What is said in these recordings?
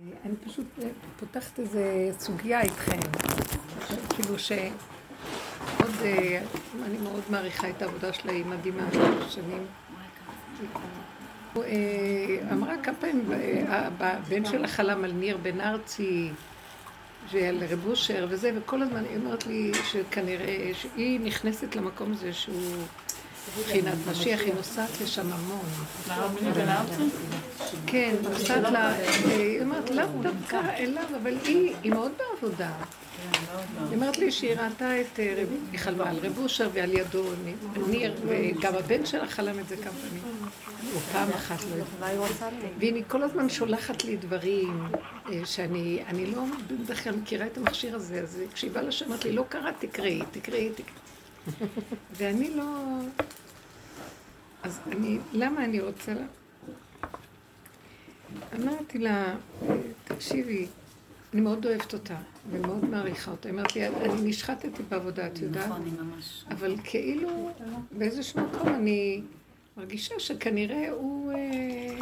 אני פשוט פותחת איזה סוגיה איתכם, כאילו ש... עוד, אה, אני מאוד מעריכה את העבודה שלה, היא מדהימה שנים. אה, אמרה כמה פעמים, אה, הבן שלה חלם על ניר בן ארצי ועל רב אושר וזה, וכל הזמן היא אומרת לי שכנראה, שהיא נכנסת למקום הזה שהוא מבחינת משיח, היא נוסעת לשם המון. כן, נוסעת לה, היא אומרת, לאו דווקא אליו, אבל היא מאוד בעבודה. היא אומרת לי שהיא ראתה את, אה, היא חלמה על רב אושר ועל ידו ניר, וגם הבן שלה חלם את זה כמה פעמים. או פעם אחת לא יודעת. והיא כל הזמן שולחת לי דברים אה, שאני לא בדרך כלל מכירה את המכשיר הזה, אז כשהיא באה לשם, אמרת לי, לא קראת, תקראי, תקראי, תקראי. ואני לא... אז אני, למה אני רוצה לה? אמרתי לה, תקשיבי, אני מאוד אוהבת אותה, ומאוד מעריכה אותה. היא אמרת לי, אני נשחטתי בעבודה, את יודעת? נכון, ממש. אבל כאילו, באיזשהו מקום אני מרגישה שכנראה הוא אה,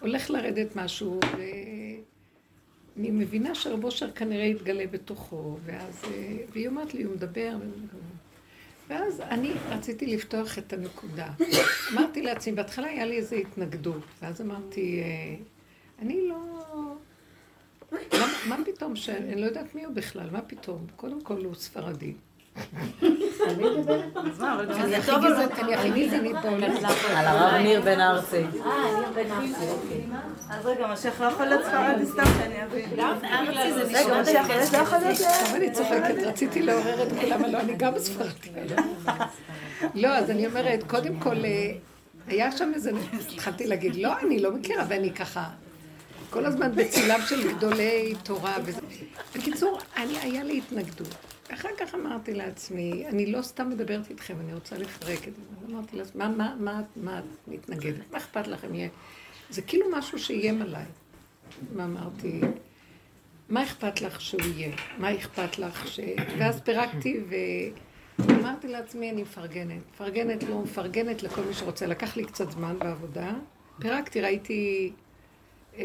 הולך לרדת משהו, ואני מבינה שרבו שר כנראה יתגלה בתוכו, ואז, אה, והיא אומרת לי, הוא מדבר, ואז אני רציתי לפתוח את הנקודה. אמרתי לעצמי, בהתחלה היה לי איזו התנגדות, ואז אמרתי, אה, אני לא... מה פתאום, שאני לא יודעת מי הוא בכלל, מה פתאום? קודם כל הוא ספרדי. אני הכי גזענית פה. על הרב ניר בן ארצי. אה, ניר בן ארצי, אוקיי. אז רגע, משיח לא יכול להיות ספרדי סתם שאני אבין. ארצי זה נשמע... רגע, משיח לא יכול להיות... אני צוחקת, רציתי לעורר את כולם, לא, אני גם ספרדי. לא, אז אני אומרת, קודם כל, אה, היה שם איזה... התחלתי להגיד, לא, אני לא מכירה, ואני ככה... כל הזמן בצילם של גדולי תורה. בקיצור, היה לי התנגדות. אחר כך אמרתי לעצמי, אני לא סתם מדברת איתכם, אני רוצה לפרק את זה. אמרתי לעצמי, מה, את מתנגדת? מה אכפת לכם יהיה? זה כאילו משהו שאיים עליי. מה אמרתי? מה אכפת לך שהוא יהיה? מה אכפת לך ש... ואז פירקתי ואמרתי לעצמי, אני מפרגנת. מפרגנת לא, מפרגנת לכל מי שרוצה. לקח לי קצת זמן בעבודה. פירקתי, ראיתי... אה,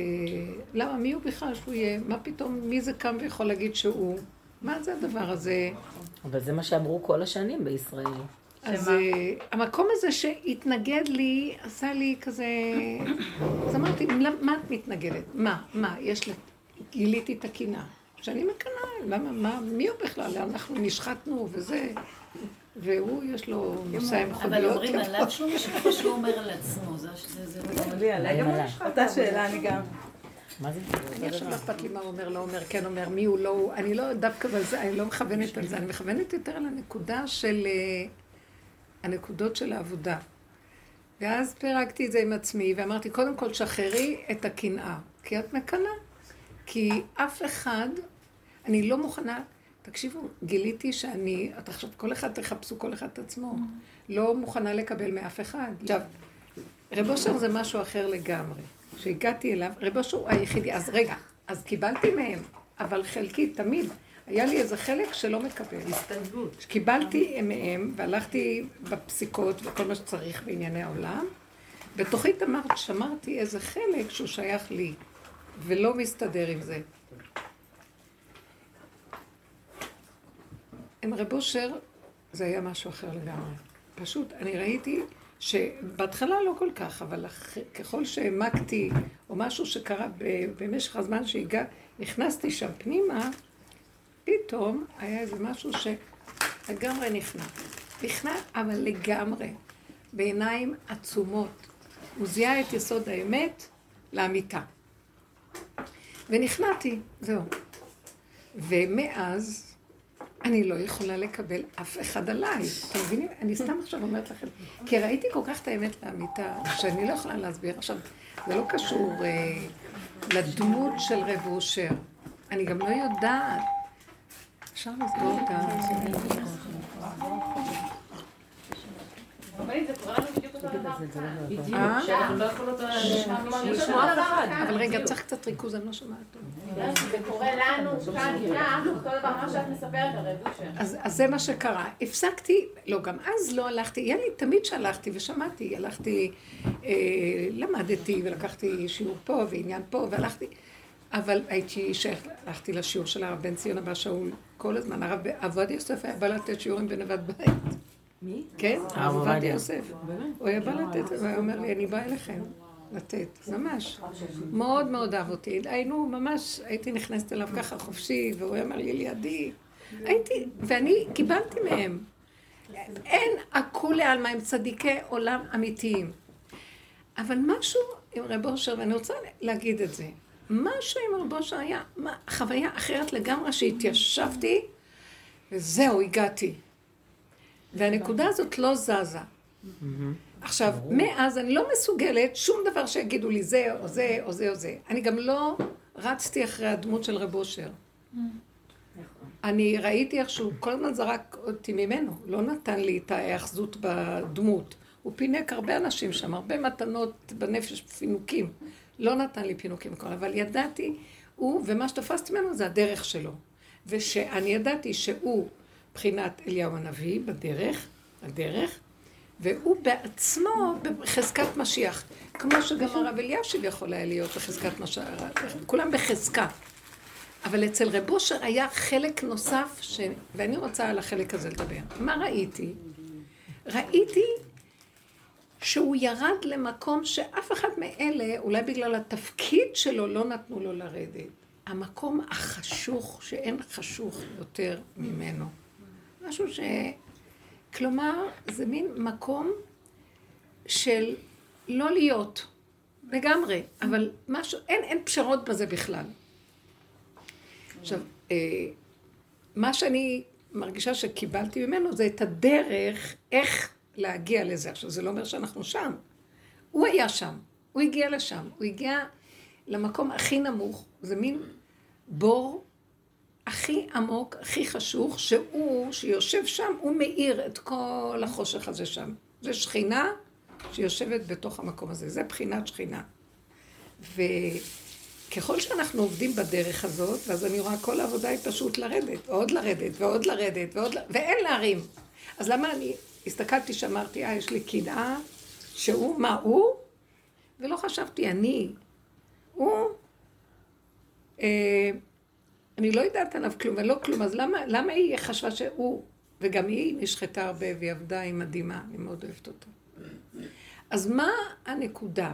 למה, מי הוא בכלל שהוא יהיה? מה פתאום, מי זה קם ויכול להגיד שהוא? מה זה הדבר הזה? אבל זה מה שאמרו כל השנים בישראל. אז uh, המקום הזה שהתנגד לי, עשה לי כזה... אז אמרתי, מה את מתנגדת? מה? מה? יש לי... גיליתי את הקינה. שאני מקנאה, למה? מה? מי הוא בכלל? אנחנו נשחטנו וזה... והוא, יש לו נושא עם חוליות. אבל אומרים עליו שהוא משחק שהוא אומר על עצמו. זה... זה... זה... עליי גם אותה שאלה, אני גם. מה זה? אני עכשיו לא אכפת לי מה הוא אומר, לא אומר, כן אומר, מי הוא, לא הוא. אני לא דווקא בזה, אני לא מכוונת על זה, אני מכוונת יותר על הנקודה של... אה, הנקודות של העבודה. ואז פירקתי את זה עם עצמי, ואמרתי, קודם כל, שחררי את הקנאה, כי את מקנאה. כי אף אחד, אני לא מוכנה, תקשיבו, גיליתי שאני, את עכשיו, כל אחד תחפשו כל אחד את עצמו, לא מוכנה לקבל מאף אחד. עכשיו, רב אושר זה משהו אחר לגמרי. כשהגעתי אליו, רב אושר הוא היחידי, אז רגע, אז קיבלתי מהם, אבל חלקי תמיד, היה לי איזה חלק שלא מקבל. הסתייגות. קיבלתי מהם, והלכתי בפסיקות וכל מה שצריך בענייני העולם, בתוכי תמרת, שמרתי איזה חלק שהוא שייך לי, ולא מסתדר עם זה. עם רב אושר זה היה משהו אחר לגמרי. פשוט, אני ראיתי שבהתחלה לא כל כך, אבל ככל שהעמקתי, או משהו שקרה במשך הזמן שנכנסתי שם פנימה, פתאום היה איזה משהו שלגמרי נכנע. נכנע, אבל לגמרי, בעיניים עצומות. הוא זיהה את יסוד האמת לאמיתה. ונכנעתי, זהו. ומאז אני לא יכולה לקבל אף אחד עליי. אתם מבינים? אני סתם עכשיו אומרת לכם, כי ראיתי כל כך את האמת לאמיתה, שאני לא יכולה להסביר. עכשיו, זה לא קשור אה, לדמות של רב אושר. אני גם לא יודעת. אפשר לסגור את ה... אבל רגע, צריך קצת ריכוז, אני לא שומעת. זה קורה לנו, כאן, איתך, אותו דבר מה שאת מספרת, אז זה מה שקרה. הפסקתי, לא, גם אז לא הלכתי, היה לי תמיד שהלכתי ושמעתי, הלכתי, למדתי ולקחתי שיעור פה ועניין פה, והלכתי. אבל הייתי שייך, הלכתי לשיעור של הרב בן ציון אבא שאול כל הזמן. הרב עבדיה יוסף היה בא לתת שיעורים בנבד בית. מי? כן, הרב הרב עובדיה. יוסף. הוא היה בא לתת, והוא היה אומר לי, אני באה אליכם לתת, ממש. מאוד מאוד אהב אותי. היינו ממש, הייתי נכנסת אליו ככה חופשי, והוא היה אומר לי לידי. הייתי, ואני קיבלתי מהם. אין הכולי עלמא, הם צדיקי עולם אמיתיים. אבל משהו עם רב אושר, ואני רוצה להגיד את זה, משהו עם רב אושר היה מה, חוויה אחרת לגמרי שהתיישבתי, וזהו, הגעתי. והנקודה הזאת לא זזה. עכשיו, מאז אני לא מסוגלת שום דבר שיגידו לי זה או זה או זה או זה. אני גם לא רצתי אחרי הדמות של רב אושר. אני ראיתי איך שהוא כל הזמן זרק אותי ממנו, לא נתן לי את ההאחזות בדמות. הוא פינק הרבה אנשים שם, הרבה מתנות בנפש, פינוקים. לא נתן לי פינוקים וכל, אבל ידעתי, הוא, ומה שתפסתי ממנו זה הדרך שלו. ושאני ידעתי שהוא בחינת אליהו הנביא בדרך, הדרך, והוא בעצמו בחזקת משיח. כמו שגם הרב אלישיב יכול היה להיות בחזקת משיח, כולם בחזקה. אבל אצל רב אושר היה חלק נוסף, ש... ואני רוצה על החלק הזה לדבר. מה ראיתי? ראיתי שהוא ירד למקום שאף אחד מאלה, אולי בגלל התפקיד שלו, לא נתנו לו לרדת. המקום החשוך, שאין חשוך יותר ממנו. משהו ש... כלומר, זה מין מקום של לא להיות, לגמרי, אבל משהו, אין, אין פשרות בזה בכלל. עכשיו, אה, מה שאני מרגישה שקיבלתי ממנו זה את הדרך איך להגיע לזה. עכשיו, זה לא אומר שאנחנו שם. הוא היה שם, הוא הגיע לשם, הוא הגיע למקום הכי נמוך, זה מין בור הכי עמוק, הכי חשוך, שהוא, שיושב שם, הוא מאיר את כל החושך הזה שם. זה שכינה שיושבת בתוך המקום הזה, זה בחינת שכינה. וככל שאנחנו עובדים בדרך הזאת, אז אני רואה כל העבודה היא פשוט לרדת, ועוד לרדת, ועוד לרדת, ועוד ל... ואין להרים. אז למה אני הסתכלתי שאמרתי, אה, יש לי קנאה, שהוא, מה, הוא? ולא חשבתי, אני. הוא, אה, אני לא יודעת עליו כלום, ולא כלום, אז למה, למה היא חשבה שהוא, וגם היא נשחטה הרבה והיא עבדה, היא מדהימה, אני מאוד אוהבת אותה. אז מה הנקודה?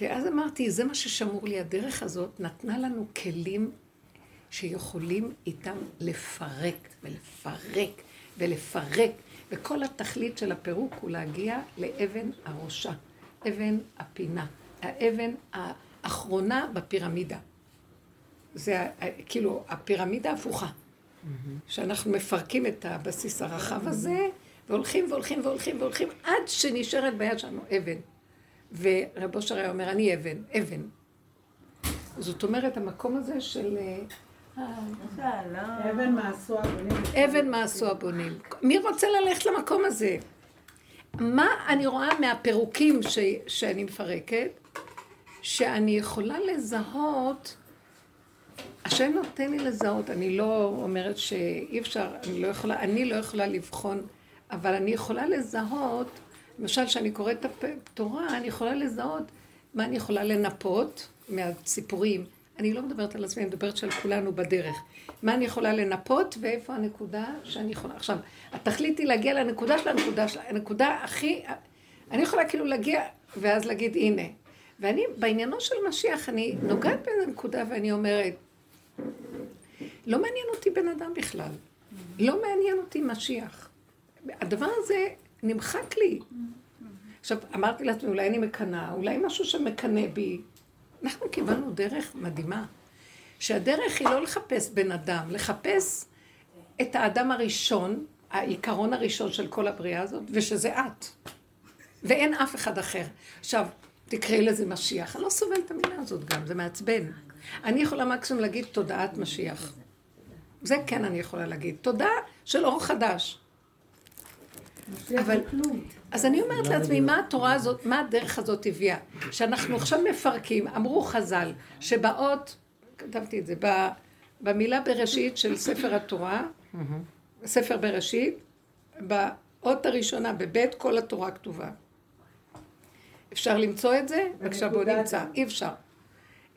ואז אמרתי, זה מה ששמור לי, הדרך הזאת נתנה לנו כלים שיכולים איתם לפרק ולפרק ולפרק, וכל התכלית של הפירוק הוא להגיע לאבן הראשה, אבן הפינה, האבן האחרונה בפירמידה. זה ה- כאילו הפירמידה הפוכה. שאנחנו מפרקים את הבסיס הרחב הזה, והולכים והולכים והולכים והולכים, עד שנשארת ביד שלנו אבן. ורב אושר היה אומר, אני אבן, אבן. זאת אומרת, המקום הזה של אה, אבן מעשו הבונים. אבן מעשו הבונים. מי רוצה ללכת למקום הזה? מה אני רואה מהפירוקים ש, שאני מפרקת? שאני יכולה לזהות, השם נותן לי לזהות, אני לא אומרת שאי אפשר, אני לא יכולה, אני לא יכולה לבחון, אבל אני יכולה לזהות, למשל כשאני קוראת את התורה, אני יכולה לזהות מה אני יכולה לנפות מהסיפורים. אני לא מדברת על עצמי, אני מדברת של כולנו בדרך. מה אני יכולה לנפות ואיפה הנקודה שאני יכולה... עכשיו, התכלית היא להגיע לנקודה של הנקודה של הנקודה הכי... אני יכולה כאילו להגיע ואז להגיד הנה. ואני, בעניינו של משיח, אני נוגעת באיזה נקודה ואני אומרת, לא מעניין אותי בן אדם בכלל. לא מעניין אותי משיח. הדבר הזה נמחק לי. עכשיו, אמרתי לעצמי, אולי אני מקנאה, אולי משהו שמקנא בי. אנחנו קיבלנו דרך מדהימה, שהדרך היא לא לחפש בן אדם, לחפש את האדם הראשון, העיקרון הראשון של כל הבריאה הזאת, ושזה את. ואין אף אחד אחר. עכשיו, תקראי לזה משיח. אני לא סובלת את המילה הזאת גם, זה מעצבן. אני יכולה מקסימום להגיד תודעת משיח. זה כן אני יכולה להגיד. תודה של אור חדש. אבל, אז אני אומרת לעצמי, מה התורה הזאת, מה הדרך הזאת הביאה? שאנחנו עכשיו מפרקים, אמרו חז"ל, שבאות, כתבתי את זה, ב- במילה בראשית של ספר התורה, ספר בראשית, באות הראשונה, בבית כל התורה כתובה. אפשר למצוא את זה? בבקשה בנקודה נמצא. אי אפשר.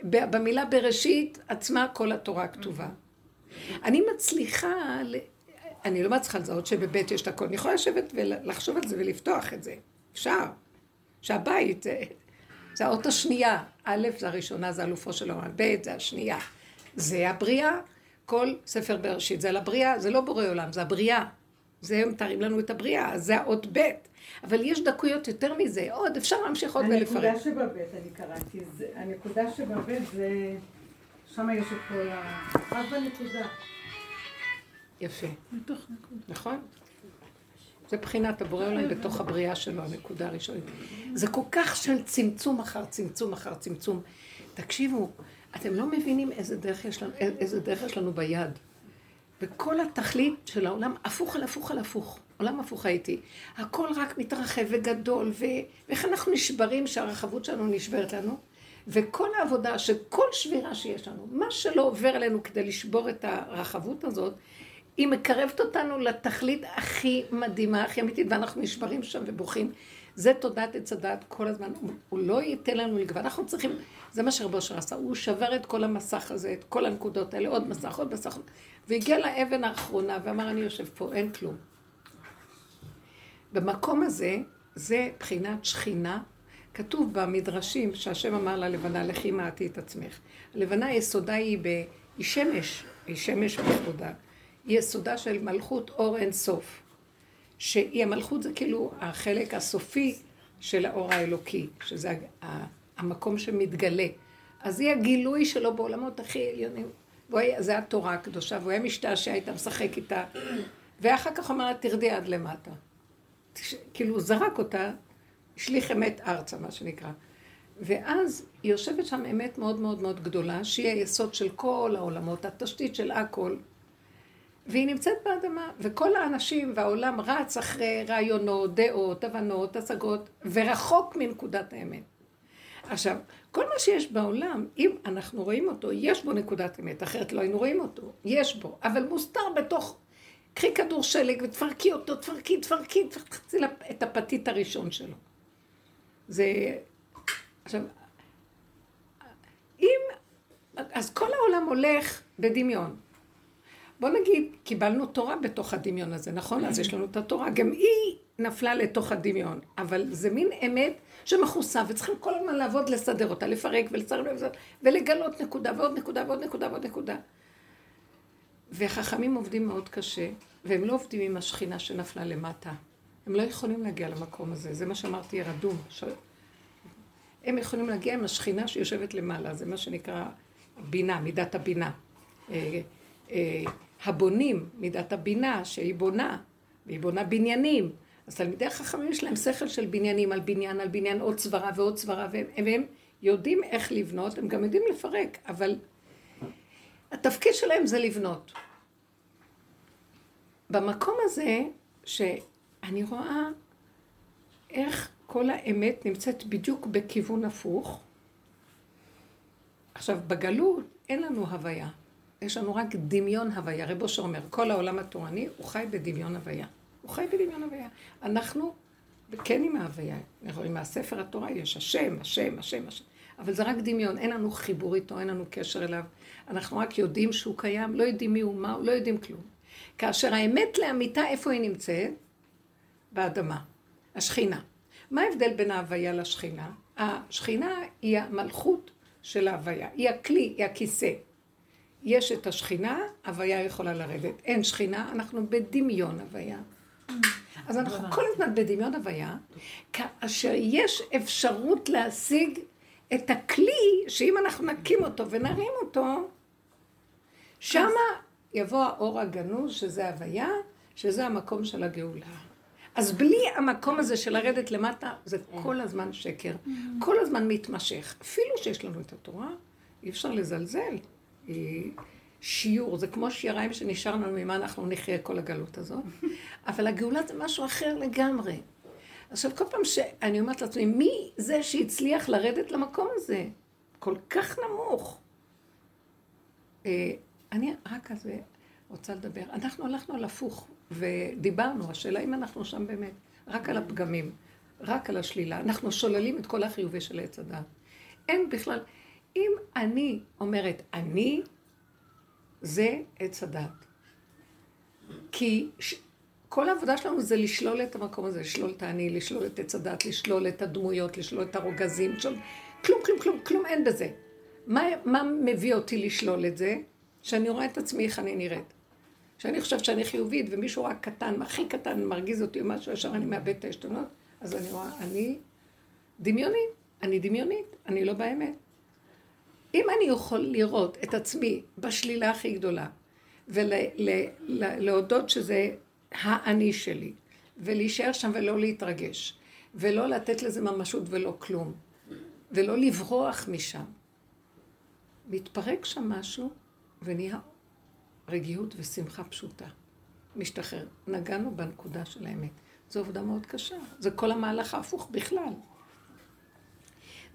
במילה בראשית עצמה כל התורה כתובה. אני מצליחה, אני לא מצליחה לזהות שבבית יש את הכל. אני יכולה לשבת ולחשוב על זה ולפתוח את זה. אפשר. שהבית זה, זה האות השנייה. א' זה הראשונה, זה אלופו של העולם. ב' זה השנייה. זה הבריאה. כל ספר בראשית זה על הבריאה, זה לא בורא עולם, זה הבריאה. זה מתארים לנו את הבריאה, אז זה האות ב'. אבל יש דקויות יותר מזה, עוד, אפשר להמשיך עוד ולפרט. הנקודה שבבית אני קראתי, זה- הנקודה שבבית זה, שם יש את כל ה... רק בנקודה. יפה. נכון? זה בחינת הבורא עולם בתוך הבריאה שלו, הנקודה הראשונית. זה כל כך של צמצום אחר צמצום אחר צמצום. תקשיבו, אתם לא מבינים איזה דרך יש לנו, איזה דרך יש לנו ביד. וכל התכלית של העולם הפוך על הפוך על הפוך. עולם הפוך הייתי. הכל רק מתרחב וגדול, ו... ואיך אנחנו נשברים שהרחבות שלנו נשברת לנו. וכל העבודה, שכל שבירה שיש לנו, מה שלא עובר עלינו כדי לשבור את הרחבות הזאת, היא מקרבת אותנו לתכלית הכי מדהימה, הכי אמיתית, ואנחנו נשברים שם ובוכים. זה תודעת עץ הדעת כל הזמן, הוא, לא ייתן לנו לגבר. אנחנו צריכים, זה מה שרבו אושר עשה, הוא שבר את כל המסך הזה, את כל הנקודות האלה, עוד מסך, עוד מסך, והגיע לאבן האחרונה ואמר, אני יושב פה, אין כלום. במקום הזה, זה בחינת שכינה. כתוב במדרשים שהשם אמר ללבנה, לכי מעטי את עצמך. הלבנה יסודה היא ב... היא שמש, היא שמש ביסודה. היא יסודה של מלכות אור אין סוף. שהיא המלכות זה כאילו החלק הסופי של האור האלוקי, שזה המקום שמתגלה. אז היא הגילוי שלו בעולמות הכי עליונים. זה התורה הקדושה, והוא היה משתעשע איתה, משחק איתה. ואחר כך אמר לה, תרדי עד למטה. תש- כאילו, הוא זרק אותה, השליך אמת ארצה, מה שנקרא. ואז היא יושבת שם אמת מאוד מאוד מאוד גדולה, שהיא היסוד של כל העולמות, התשתית של הכל. והיא נמצאת באדמה, וכל האנשים והעולם רץ אחרי רעיונות, דעות, הבנות, השגות, ורחוק מנקודת האמת. עכשיו, כל מה שיש בעולם, אם אנחנו רואים אותו, יש בו נקודת אמת, אחרת לא היינו רואים אותו. יש בו, אבל מוסתר בתוך... קחי כדור שלג ותפרקי אותו, תפרקי, תפרקי, תפרקי את הפתית הראשון שלו. זה... עכשיו, אם... אז כל העולם הולך בדמיון. בוא נגיד, קיבלנו תורה בתוך הדמיון הזה, נכון? אז יש לנו את התורה. גם היא נפלה לתוך הדמיון, אבל זה מין אמת שמכוסה, וצריכים כל הזמן לעבוד לסדר אותה, לפרק ולצרף ולגלות נקודה ועוד נקודה ועוד נקודה ועוד נקודה. וחכמים עובדים מאוד קשה, והם לא עובדים עם השכינה שנפלה למטה. הם לא יכולים להגיע למקום הזה, זה מה שאמרתי, רדום. ש... הם יכולים להגיע עם השכינה שיושבת למעלה, זה מה שנקרא בינה, מידת הבינה. אה, אה, הבונים, מידת הבינה, שהיא בונה, והיא בונה בניינים. אז תלמידי החכמים יש להם שכל של בניינים על בניין על בניין, עוד סברה ועוד סברה, והם, והם יודעים איך לבנות, הם גם יודעים לפרק, אבל התפקיד שלהם זה לבנות. במקום הזה, שאני רואה איך כל האמת נמצאת בדיוק בכיוון הפוך. עכשיו, בגלות אין לנו הוויה. יש לנו רק דמיון הוויה. רב אושר אומר, כל העולם התורני הוא חי בדמיון הוויה. הוא חי בדמיון הוויה. אנחנו כן עם ההוויה. רואים מהספר התורה יש השם, השם, השם, השם. אבל זה רק דמיון, אין לנו חיבור איתו, אין לנו קשר אליו. אנחנו רק יודעים שהוא קיים, לא יודעים מי הוא, מה לא יודעים כלום. כאשר האמת לאמיתה, איפה היא נמצאת? באדמה. השכינה. מה ההבדל בין ההוויה לשכינה? השכינה היא המלכות של ההוויה. היא הכלי, היא הכיסא. יש את השכינה, הוויה יכולה לרדת. אין שכינה, אנחנו בדמיון הוויה. אז אנחנו כל הזמן בדמיון הוויה, כאשר יש אפשרות להשיג את הכלי, שאם אנחנו נקים אותו ונרים אותו, שמה יבוא האור הגנוז, שזה הוויה, שזה המקום של הגאולה. אז בלי המקום הזה של לרדת למטה, זה כל הזמן שקר. כל הזמן מתמשך. אפילו שיש לנו את התורה, אי אפשר לזלזל. היא שיעור, זה כמו שיריים שנשאר לנו ממה אנחנו נחיה כל הגלות הזאת. אבל הגאולה זה משהו אחר לגמרי. עכשיו, כל פעם שאני אומרת לעצמי, מי זה שהצליח לרדת למקום הזה? כל כך נמוך. אה, אני רק אז רוצה לדבר. אנחנו הלכנו על הפוך, ודיברנו, השאלה אם אנחנו שם באמת, רק על הפגמים, רק על השלילה. אנחנו שוללים את כל החיובי של עץ הדת. אין בכלל, אם אני אומרת אני, זה עץ הדת. כי ש... כל העבודה שלנו זה לשלול את המקום הזה, לשלול את האני, לשלול את עץ הדת, לשלול את הדמויות, לשלול את הרוגזים, לשלול... כלום, כלום, כלום, כלום אין בזה. מה, מה מביא אותי לשלול את זה? שאני רואה את עצמי איך אני נראית. שאני חושבת שאני חיובית ומישהו רק קטן, הכי קטן מרגיז אותי או משהו, ישר אני מאבד את העשתונות, אז אני רואה, אני דמיונית, אני דמיונית, אני לא באמת. אם אני יכול לראות את עצמי בשלילה הכי גדולה, ולהודות שזה האני שלי, ולהישאר שם ולא להתרגש, ולא לתת לזה ממשות ולא כלום, ולא לברוח משם. מתפרק שם משהו ונהיה רגיעות ושמחה פשוטה. משתחרר. נגענו בנקודה של האמת. זו עבודה מאוד קשה. זה כל המהלך ההפוך בכלל.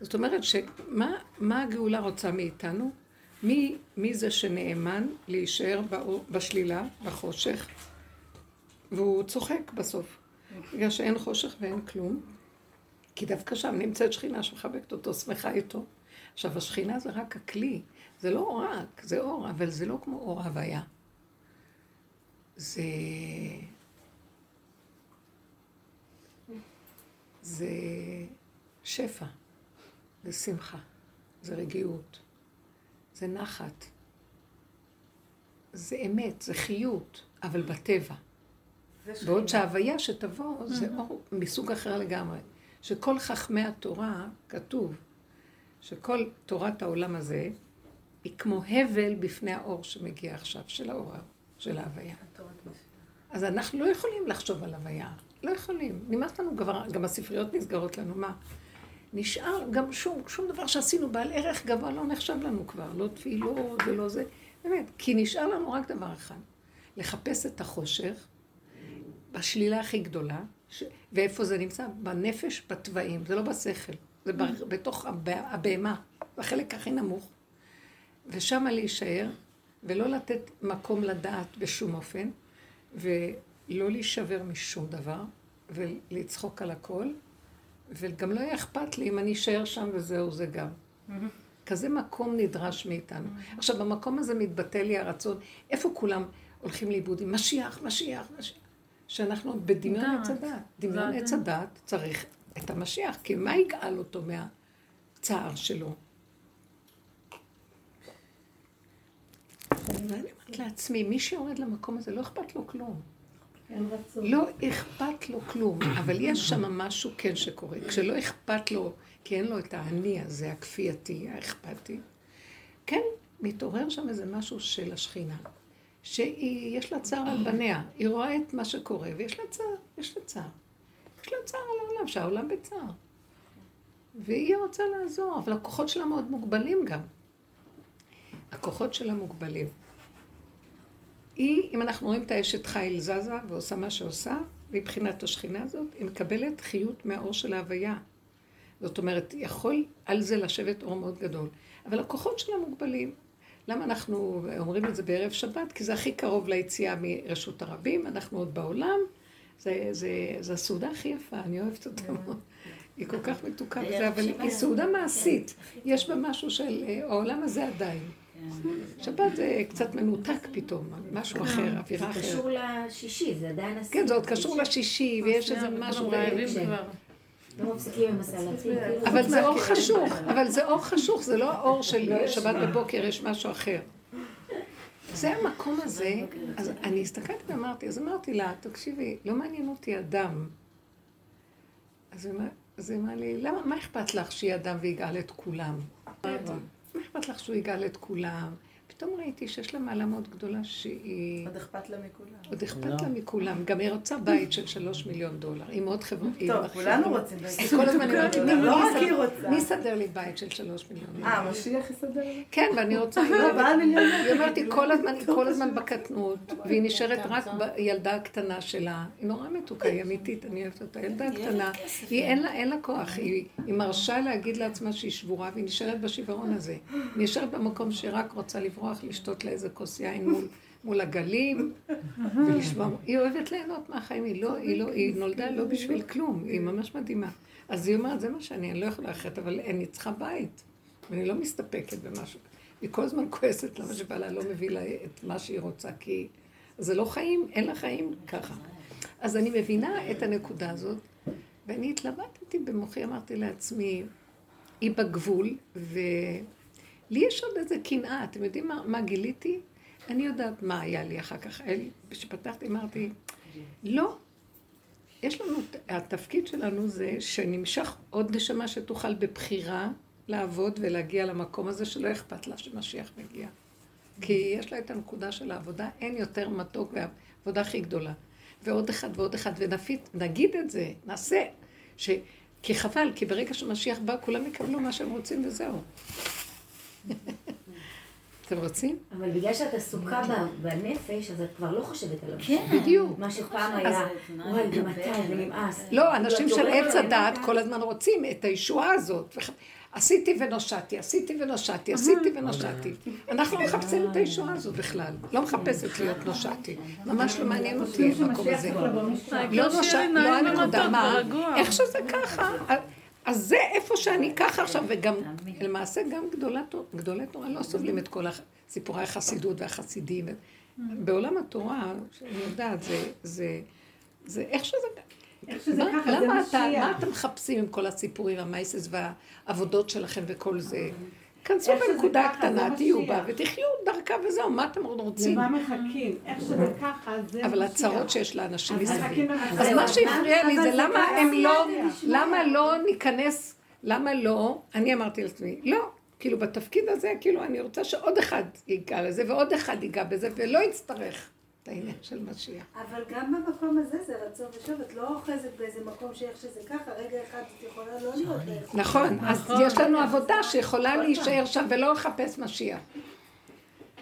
זאת אומרת שמה הגאולה רוצה מאיתנו? מי, מי זה שנאמן להישאר באור, בשלילה, בחושך, והוא צוחק בסוף. בגלל שאין חושך ואין כלום, כי דווקא שם נמצאת שכינה שמחבקת אותו, שמחה איתו. עכשיו, השכינה זה רק הכלי, זה לא רק, זה אור, אבל זה לא כמו אור הוויה. זה... זה שפע, זה שמחה, זה רגיעות, זה נחת, זה אמת, זה חיות, אבל בטבע. בעוד שההוויה שתבוא זה אור מסוג אחר לגמרי. שכל חכמי התורה, כתוב, שכל תורת העולם הזה היא כמו הבל בפני האור שמגיע עכשיו, של האור, של ההוויה. אז אנחנו לא יכולים לחשוב על הוויה. לא יכולים. נמאס לנו כבר, גם הספריות נסגרות לנו, מה? נשאר גם שום, שום דבר שעשינו בעל ערך גבוה לא נחשב לנו כבר, לא תפילות ולא זה, באמת, כי נשאר לנו רק דבר אחד, לחפש את החושך בשלילה הכי גדולה, ש... ואיפה זה נמצא? בנפש, בתוואים, זה לא בשכל, זה ב... בתוך הב... הבהמה, בחלק הכי נמוך, ושם להישאר, ולא לתת מקום לדעת בשום אופן, ולא להישבר משום דבר, ולצחוק על הכל, וגם לא יהיה אכפת לי אם אני אשאר שם וזהו זה גם. כזה מקום נדרש מאיתנו. עכשיו, במקום הזה מתבטא לי הרצון, איפה כולם הולכים לאיבוד עם משיח, משיח, משיח. שאנחנו בדמיון עץ הדת. דמיון עץ הדת צריך את המשיח, כי מה יגאל אותו מהצער שלו? ואני אומרת לעצמי, מי שיורד למקום הזה, לא אכפת לו כלום. לא אכפת לו כלום, אבל יש שם משהו כן שקורה. כשלא אכפת לו, כי אין לו את האני הזה, הכפייתי, האכפתי, כן, מתעורר שם איזה משהו של השכינה. שיש לה צער על בניה, היא רואה את מה שקורה, ויש לה צער, יש לה צער. יש לה צער על העולם, שהעולם בצער. והיא רוצה לעזור, אבל הכוחות שלה מאוד מוגבלים גם. הכוחות שלה מוגבלים. היא, אם אנחנו רואים את האשת חיל זזה ועושה מה שעושה, מבחינת השכינה הזאת, היא מקבלת חיות מהאור של ההוויה. זאת אומרת, יכול על זה לשבת אור מאוד גדול. אבל הכוחות שלה מוגבלים. למה אנחנו אומרים את זה בערב שבת? כי זה הכי קרוב ליציאה מרשות הרבים, אנחנו עוד בעולם. זה, זה, זה הסעודה הכי יפה, אני אוהבת אותה מאוד. היא כל כך מתוקה בזה, אבל היא סעודה מעשית. יש בה משהו של אה, העולם הזה עדיין. שבת זה קצת מנותק פתאום, משהו אחר, אווירה אחרת. זה קשור לשישי, זה עדיין הסעודה. כן, זה עוד קשור לשישי, ויש איזה משהו... לא מפסיקים עם הסלטים. אבל זה אור חשוך, אבל זה אור חשוך, זה לא אור של שבת בבוקר, יש משהו אחר. זה המקום הזה, אז אני הסתכלתי ואמרתי, אז אמרתי לה, תקשיבי, לא מעניין אותי אדם. אז היא אמרה לי, למה, מה אכפת לך שיהיה אדם ויגאל את כולם? אכפת לך שהוא יגאל את כולם? פתאום ראיתי שיש לה מעלה מאוד גדולה שהיא... עוד אכפת לה מכולם. עוד אכפת לה מכולם. גם היא רוצה בית של שלוש מיליון דולר. היא מאוד חברתית. טוב, כולנו רוצים בית. היא כל הזמן אומרת לי, לא רק היא רוצה. מי יסדר לי בית של שלוש מיליון דולר? אה, משיח יסדר לי? כן, ואני רוצה... מיליון. היא אומרת לי, כל הזמן, היא כל הזמן בקטנות, והיא נשארת רק בילדה הקטנה שלה. היא נורא מתוקה, היא אמיתית, אני אוהבת אותה. ילדה קטנה, היא אין לה כוח, היא מרשה להגיד לעצמה שהיא שבורה, והיא נשארת בשיוורון הזה. היא נשארת במקום שהיא רק רוצה לברוח, לשתות לאיזה כוס יין מול, מול הגלים, ולשמוע, היא אוהבת ליהנות מהחיים, היא, לא, היא, לא, היא נולדה לא בשביל כלום, היא ממש מדהימה. אז היא אומרת, זה מה שאני, אני לא יכולה אחרת, אבל אני צריכה בית. ואני לא מסתפקת במשהו. היא כל הזמן כועסת למה שבעלה לא מביא לה את מה שהיא רוצה, כי זה לא חיים, אין לה חיים ככה. אז אני מבינה את הנקודה הזאת, ואני התלבטתי במוחי, אמרתי לעצמי, היא בגבול, ולי יש עוד איזה קנאה. אתם יודעים מה, מה גיליתי? אני יודעת מה היה לי אחר כך. כשפתחתי אמרתי, לא. יש לנו, התפקיד שלנו זה שנמשך עוד נשמה שתוכל בבחירה לעבוד ולהגיע למקום הזה שלא אכפת לה שמשיח מגיע. כי יש לה את הנקודה של העבודה, אין יותר מתוק והעבודה הכי גדולה. ועוד אחד ועוד אחד, ונגיד את זה, נעשה. ש... כי חבל, כי ברגע שמשיח בא, כולם יקבלו מה שהם רוצים וזהו. אתם רוצים? אבל בגלל שאת עסוקה בנפש, אז את כבר לא חושבת עליו. כן, בדיוק. מה שפעם היה, וואי, גם מתי, ונמאס. לא, אנשים של עץ הדת כל הזמן רוצים את הישועה הזאת. עשיתי ונושעתי, עשיתי ונושעתי, עשיתי ונושעתי. אנחנו לא מחפשים את הישועה הזו בכלל. לא מחפשת להיות נושעתי. ממש לא מעניין אותי המקום הזה. לא נושעתי, לא הנקודה, מה? איך שזה ככה. אז זה איפה שאני ככה עכשיו, וגם, למעשה גם גדולי תורה לא סובלים את כל סיפורי החסידות והחסידים. בעולם התורה, שאני יודעת, זה איך שזה... איך שזה ככה, זה משיח. מה אתם מחפשים עם כל הסיפורים, המייסס והעבודות שלכם וכל זה? כנסו בנקודה הקטנה, תהיו בה ותחיו דרכה וזהו, מה אתם עוד רוצים? למה מחכים? איך שזה ככה, זה משיח. אבל הצרות שיש לאנשים מסביב. אז מה שהפריע לי זה למה הם לא, למה לא ניכנס, למה לא, אני אמרתי לעצמי, לא, כאילו בתפקיד הזה, כאילו אני רוצה שעוד אחד ייגע לזה ועוד אחד ייגע בזה ולא יצטרך. את העניין של משיח. אבל גם במקום הזה זה רצון ושוב, את לא אוחזת באיזה מקום שאיך שזה ככה, רגע אחד את יכולה לא להיות... נכון, אז יש לנו עבודה שיכולה להישאר שם ולא לחפש משיח.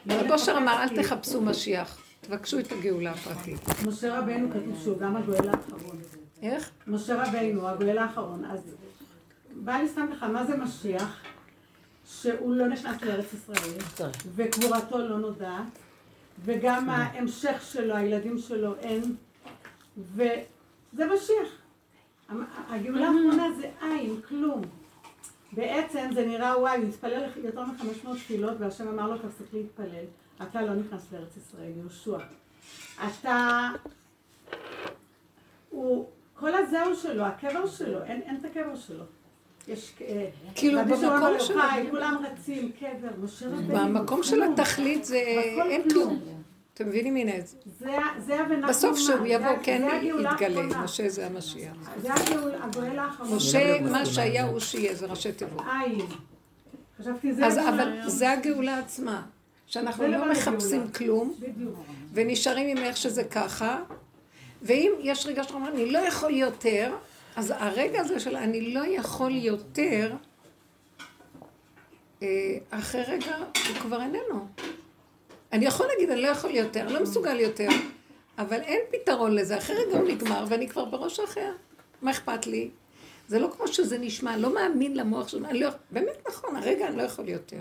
רב אושר אמר, אל תחפשו משיח, תבקשו את הגאולה הפרטית. משה רבנו כתוב שהוא גם הגואל האחרון. איך? משה רבנו, הגואל האחרון. אז בא לי סתם לך, מה זה משיח? שהוא לא נכנס לארץ ישראל, וקבורתו לא נודעת. וגם ההמשך שלו, הילדים שלו אין, וזה משיח. הגאולה האחרונה זה אין, כלום. בעצם זה נראה וואי, הוא התפלל יותר מחמש מאות תפילות והשם אמר לו תפסיק להתפלל. אתה לא נכנס לארץ ישראל, יהושע. אתה... הוא... כל הזהו שלו, הקבר שלו, אין, אין את הקבר שלו. יש... אה, כאילו במקום של... כולם רצים, קבר, משה רבנו. במקום של התכלית זה... אין כלום. אתם מבינים? הנה, זה בסוף שהוא יבוא, כן יתגלה, משה זה המשיח. זה הגואל האחרון. משה, מה שהיה הוא שיהיה, זה ראשי תיבות. אז אבל זה הגאולה עצמה. שאנחנו לא מחפשים כלום, ונשארים עם איך שזה ככה, ואם יש רגע שאתה אומר, אני לא יכול יותר, אז הרגע הזה של אני לא יכול יותר, אה, אחרי רגע הוא כבר איננו. אני יכול להגיד, אני לא יכול יותר, אני לא מסוגל יותר, אבל אין פתרון לזה. אחרי רגע הוא נגמר ואני כבר בראש אחר. מה אכפת לי? זה לא כמו שזה נשמע, לא מאמין למוח שלנו, אני לא... באמת נכון, הרגע אני לא יכול יותר.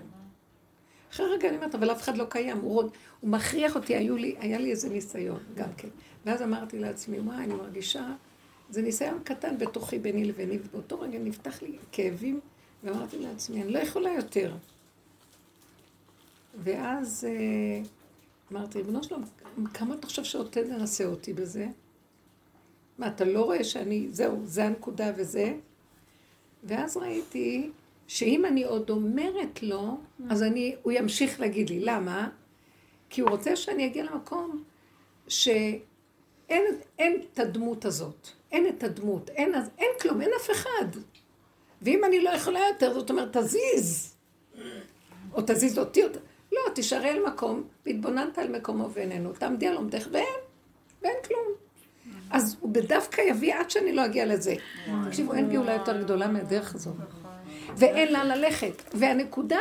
אחרי רגע אני אומרת, אבל אף אחד לא קיים, הוא, הוא מכריח אותי, לי, היה לי איזה ניסיון גם כן. ואז אמרתי לעצמי, וואי, אני מרגישה, זה ניסיון קטן בתוכי ביני לביני, ובאותו רגע נפתח לי כאבים, ואמרתי לעצמי, אני לא יכולה יותר. ואז אה, אמרתי, ריבונו שלום, כמה אתה חושב שעוד תנסה אותי בזה? מה, אתה לא רואה שאני, זהו, זה הנקודה וזה? ואז ראיתי שאם אני עוד אומרת לו, אז אני, הוא ימשיך להגיד לי. למה? כי הוא רוצה שאני אגיע למקום שאין אין את הדמות הזאת. אין את הדמות, אין, אין כלום, אין אף אחד. ואם אני לא יכולה יותר, זאת אומרת, תזיז. או תזיז אותי, או... לא, תישארי על מקום, והתבוננת על מקומו ואיננו, תעמדי על עומדך ואין, ואין כלום. אז הוא בדווקא יביא עד שאני לא אגיע לזה. תקשיבו, אין גאולה יותר גדולה מהדרך הזו. ואין לה ללכת. והנקודה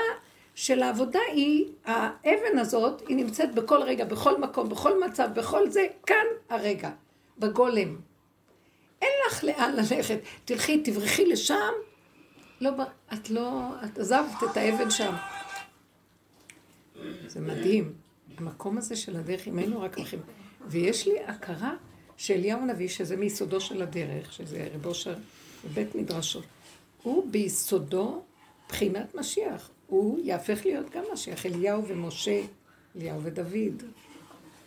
של העבודה היא, האבן הזאת, היא נמצאת בכל רגע, בכל מקום, בכל מצב, בכל זה, כאן הרגע, בגולם. אין לך לאן ללכת. תלכי, תברחי לשם, לא, את לא, את עזבת את האבן שם. זה מדהים. המקום הזה של הדרך, אם היינו רק הולכים. ויש לי הכרה שאליהו הנביא, שזה מיסודו של הדרך, שזה רב אושר בבית מדרשות, הוא ביסודו בחינת משיח. הוא יהפך להיות גם משיח, אליהו ומשה, אליהו ודוד.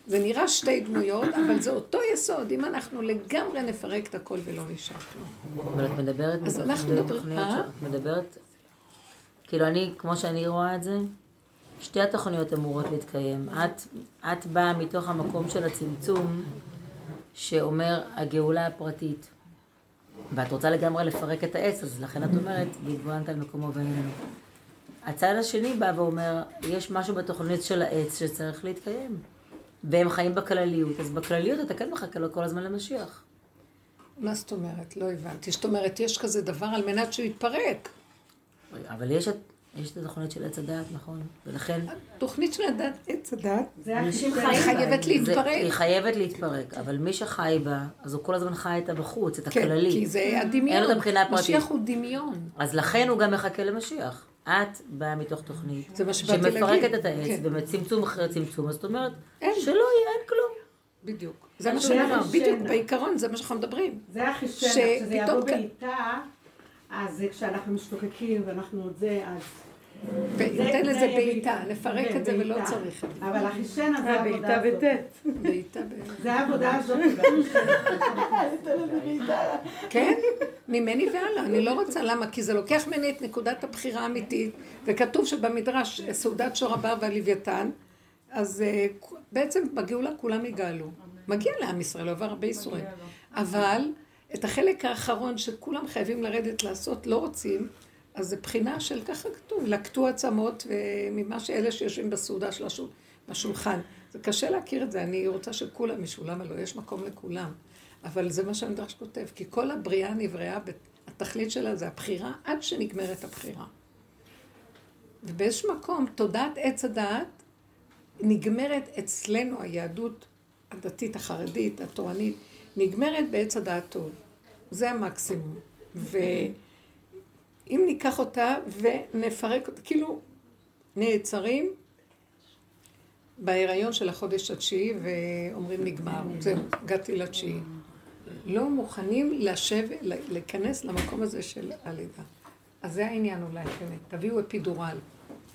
זה נראה שתי דמויות, אבל זה אותו יסוד. אם אנחנו לגמרי נפרק את הכל ולא נשאר כלום. אבל את מדברת אז אנחנו מדברים- בתוכניות אה? מדברת, כאילו אני, כמו שאני רואה את זה, שתי התוכניות אמורות להתקיים. את, את באה מתוך המקום של הצמצום, שאומר הגאולה הפרטית. ואת רוצה לגמרי לפרק את העץ, אז לכן את אומרת, והתבוננת על מקומו ואיננו. הצד השני בא ואומר, יש משהו בתוכנית של העץ שצריך להתקיים. והם חיים בכלליות, אז בכלליות אתה כן מחכה לו כל הזמן למשיח. מה זאת אומרת? לא הבנתי. זאת אומרת, יש כזה דבר על מנת שהוא יתפרק. אבל יש את, יש את התוכנית של עץ הדעת, נכון? ולכן תוכנית של הדת, עץ הדת, זה אנשים זה- היא חייבת זה, להתפרק. היא חייבת להתפרק, אבל מי שחי בה, אז הוא כל הזמן חי איתה בחוץ, את כן, הכללי. כי זה הדמיון. אין לו את הבחינה הפרטית. משיח הוא דמיון. אז לכן הוא גם מחכה למשיח. את באה מתוך תוכנית שמפרקת. את העץ, כן. וצמצום אחרי צמצום, אז זאת אומרת. שלא יהיה, אין כלום. בדיוק. זה מה החשנה. בדיוק, בעיקרון זה מה שאנחנו מדברים. זה החישב, שפתאום כשזה יבוא בעיטה, אז כשאנחנו משתוקקים ואנחנו עוד זה, אז... זה- זה לזה בעיטה, נפרק את זה ולא. צריך את זה. אבל החישן הזה, העבודה הזאת. בעיטה ב... זה העבודה הזאת. כן, ממני והלאה. אני לא רוצה, למה? כי זה לוקח ממני את נקודת הבחירה האמיתית, וכתוב שבמדרש, סעודת שור הבר והלוויתן, אז אה, בעצם בגאולה כולם יגאלו. מגיע לעם ישראל, הוא עבר הרבה ייסורים. אבל את החלק האחרון שכולם חייבים לרדת לעשות, לא רוצים, אז זה בחינה של ככה כתוב, לקטו עצמות ממה שאלה שיושבים בסעודה של השול, בשולחן. זה קשה להכיר את זה, אני רוצה שכולם ישו, למה לא? יש מקום לכולם. אבל זה מה שהמדרש כותב, כי כל הבריאה נבראה, התכלית שלה זה הבחירה עד שנגמרת הבחירה. ובאיזשהו מקום, תודעת עץ הדעת נגמרת אצלנו, היהדות הדתית, החרדית, התורנית, נגמרת בעץ הדעת טוב. זה המקסימום. ואם ניקח אותה ונפרק אותה, כאילו נעצרים בהיריון של החודש התשיעי ואומרים נגמר, זהו, הגעתי לתשיעי. לא מוכנים לשבת, להיכנס למקום הזה של הלידה. אז זה העניין אולי, באמת. תביאו אפידורל.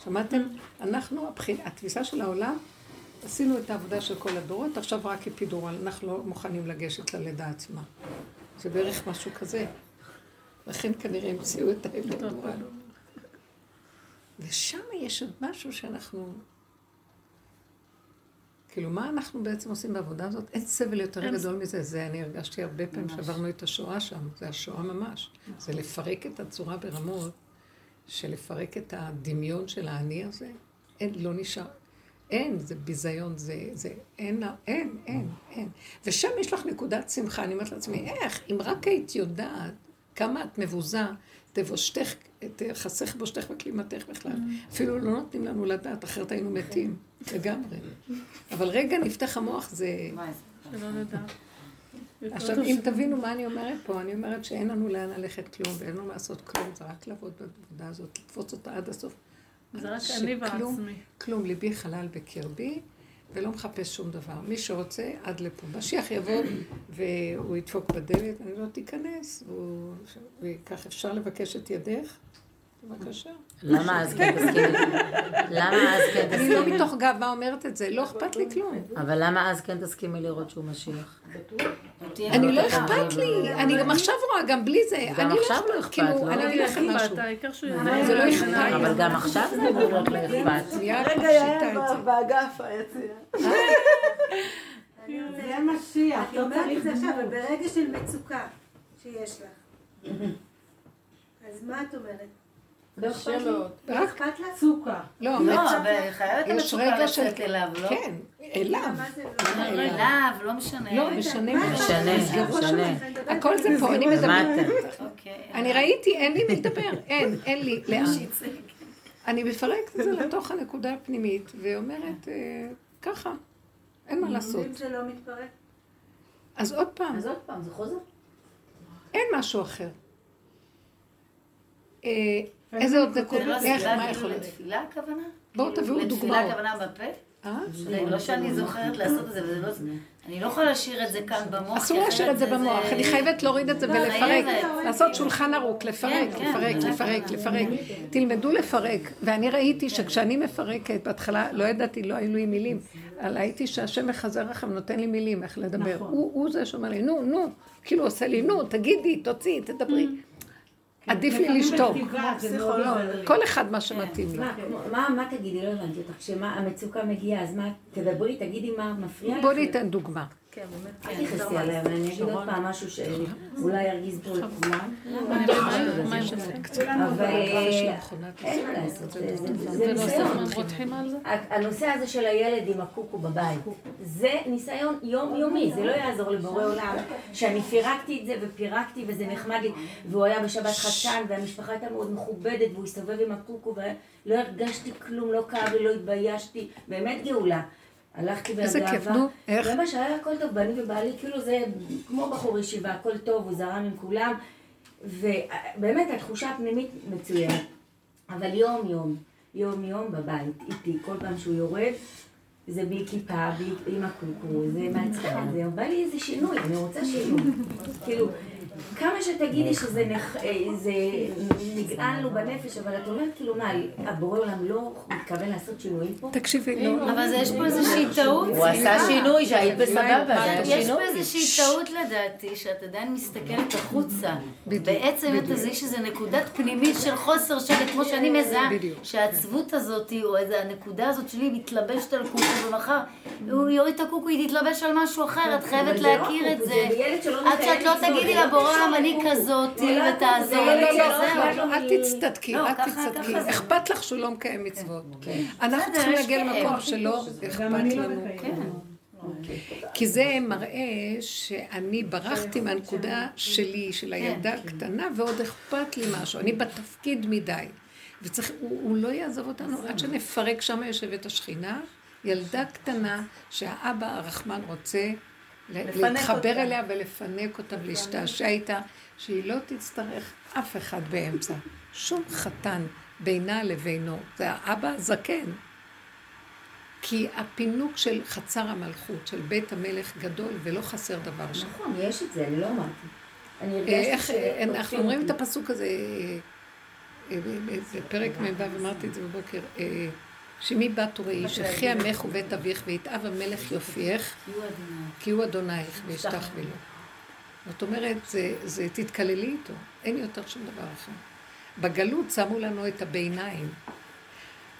שמעתם? אנחנו, הבחין, התפיסה של העולם, עשינו את העבודה של כל הדורות, עכשיו רק אפידורל. אנחנו לא מוכנים לגשת ללידה עצמה. זה בערך משהו כזה. לכן כנראה המציאו את האפידורל. ושם יש עוד משהו שאנחנו... כאילו, מה אנחנו בעצם עושים בעבודה הזאת? אין סבל יותר גדול מזה. זה אני הרגשתי הרבה פעמים שעברנו את השואה שם. זה השואה ממש. זה לפרק את הצורה ברמות, של לפרק את הדמיון של האני הזה. אין, לא נשאר. אין, זה ביזיון, זה, זה, אין, אין, אין, אין. ושם יש לך נקודת שמחה, אני אומרת לעצמי, איך, אם רק היית יודעת כמה את מבוזה, תבושתך, תחסך בושתך וכלימתך בכלל. אפילו לא נותנים לנו לדעת, אחרת היינו מתים, לגמרי. אבל רגע נפתח המוח זה... שלא נדע. עכשיו, אם תבינו מה אני אומרת פה, אני אומרת שאין לנו לאן ללכת כלום, ואין לנו לעשות כלום, זה רק לעבוד בעבודה הזאת, לקפוץ אותה עד הסוף. זה רק אני ועצמי. כלום, ליבי חלל בקרבי, ולא מחפש שום דבר. מי שרוצה, עד לפה. משיח יבוא והוא ידפוק בדלת, אני לא תיכנס, ייקח, אפשר לבקש את ידך? בבקשה. למה אז כן תסכימי? למה אז כן אני לא תסכימי? מתוך גאווה אומרת את זה, לא אכפת לי כלום. אבל למה אז כן תסכימי לראות שהוא משיח? אני לא אכפת לי, אני גם עכשיו רואה, גם בלי זה. גם אני עכשיו לא אכפת, כאילו, לא? זה לא אכפת. אבל גם עכשיו זה אמור להיות לא אכפת. רגע, יעל. באגף היציע. זה משיח, את לא אומרת את זה עכשיו. אבל ברגע של מצוקה שיש לך, אז מה את אומרת? לא אכפת לי? לא רק- אכפת לך? צוקה. לא, לא, אבל חייבת המצוקה. לצאת אליו, לא? כן, אליו. לא? אליו, לא משנה. לא, משנה. משנה, משנה. הכל זה פה, אני מדברת. אוקיי. אני ראיתי, אין לי מי לדבר, אין, אין לי לאן. אני מפרקת את זה לתוך הנקודה הפנימית, ואומרת, אה, ככה, אין מה לעשות. אם זה לא מתפרק? אז עוד פעם, אז עוד פעם, זה חוזר. אין משהו אחר. איזה עוד לא איך, מה כאילו יכול להיות? לתפילה הכוונה? בואו תביאו לתפילה דוגמאות. הכוונה בפה? אה? לא שאני זוכרת לעשות את זה, וזה לא... אני לא יכולה להשאיר את זה כאן במוח. אסור להשאיר את זה במוח, אני חייבת להוריד את זה ולפרק, חייבת. לעשות שולחן ערוך, לפרק, כן, לפרק, כן. לפרק, לפרק. תלמדו לפרק. ואני ראיתי שכשאני מפרקת, בהתחלה לא ידעתי, לא היו לי מילים, אבל ראיתי שהשם מחזר לכם, נותן לי מילים איך לדבר. הוא הוא זה שאומר לי, נו, נו, כאילו עושה לי, נו, תגידי, תוציאי, תדברי. עדיף לי לשתוק. כל אחד מה שמתאים לו. מה, כמו- מה, תגידי? לא הבנתי אותך. כשמה המצוקה מגיעה, אז מה, תדברי, תגידי מה מפריע לך. בואו ניתן דוגמה. אל תכנסי עליה, אבל אני אגיד עוד פעם משהו שאולי ירגיז פה את כולם. אבל אה, אין מה לעשות, זה ניסיון. הנושא הזה של הילד עם הקוקו בבית, זה ניסיון יומיומי, זה לא יעזור לבורא עולם שאני פירקתי את זה ופירקתי וזה נחמד לי והוא היה בשבת חתן והמשפחה הייתה מאוד מכובדת והוא הסתובב עם הקוקו ולא הרגשתי כלום, לא כאב לי, לא התביישתי, באמת גאולה. הלכתי איזה בהגאווה. כיף, נו, איך? זה מה שהיה הכל טוב, ואני ובעלי, כאילו זה כמו בחור ישיבה, הכל טוב, הוא זרם עם כולם, ובאמת התחושה הפנימית מצוינת. אבל יום יום, יום יום בבית, איתי, כל פעם שהוא יורד, זה בלי כיפה, בלי עם הקוקו, זה מהצחק, זה בא לי איזה שינוי, אני רוצה שינוי. כאילו, כמה שתגידי שזה נח... אה, זה נגעל לו בנפש, אבל את אומרת כאילו, מה, הבורא עולם לא מתכוון לעשות שינויים פה? תקשיבי, לא. אבל יש פה איזושהי טעות. הוא עשה שינוי, שהיית בסבבה, יש פה. איזושהי טעות לדעתי, שאת עדיין מסתכלת החוצה. בדיוק, בעצם את זה שזה נקודת פנימית של חוסר שקט, כמו שאני מזהה. שהעצבות הזאת, או איזה הנקודה הזאת שלי מתלבשת על קוקו, ומחר הוא יוריד את הקוקו, היא תתלבש על משהו אחר, את חייבת לא להכיר את זה. עד שאת לא תגידי לא לבורא קשור עולם, אני. כזאתי, לא ותעזור לי, לא. אכפת לו אל תצטדקי, לא, אל תצטדקי. ככה זה. אכפת לך שהוא לא מקיים מצוות. אנחנו בסדר, צריכים להגיע. למקום שלא אכפת לא לנו. מקיימת. כי זה מראה שאני ברחתי מהנקודה שלי, של הילדה הקטנה, ועוד אכפת לי משהו. אני בתפקיד מדי. וצריך, הוא, הוא לא יעזוב אותנו עד שנפרק, שם יושבת השכינה, ילדה קטנה שהאבא הרחמן רוצה להתחבר אותה. אליה ולפנק אותה ולהשתעשע איתה, שהיא לא תצטרך אף אחד באמצע. שום חתן בינה לבינו. זה האבא הזקן. כי הפינוק של חצר המלכות, של בית המלך גדול, ולא חסר דבר שם. נכון, יש את זה, אני לא אמרתי. אני אה, הרגשתי ש... אנחנו אומרים את הפסוק הזה, אה, אה, בפרק מ"ו, אמרתי את זה בבוקר, אה, שמי בת וראי, שחי עמך ובית אביך, ויתאב המלך יופייך, כי הוא אדונייך, וישתחווי לו. זאת אומרת, זה, זה תתקללי איתו, אין יותר שום דבר אחר. בגלות שמו לנו את הביניים.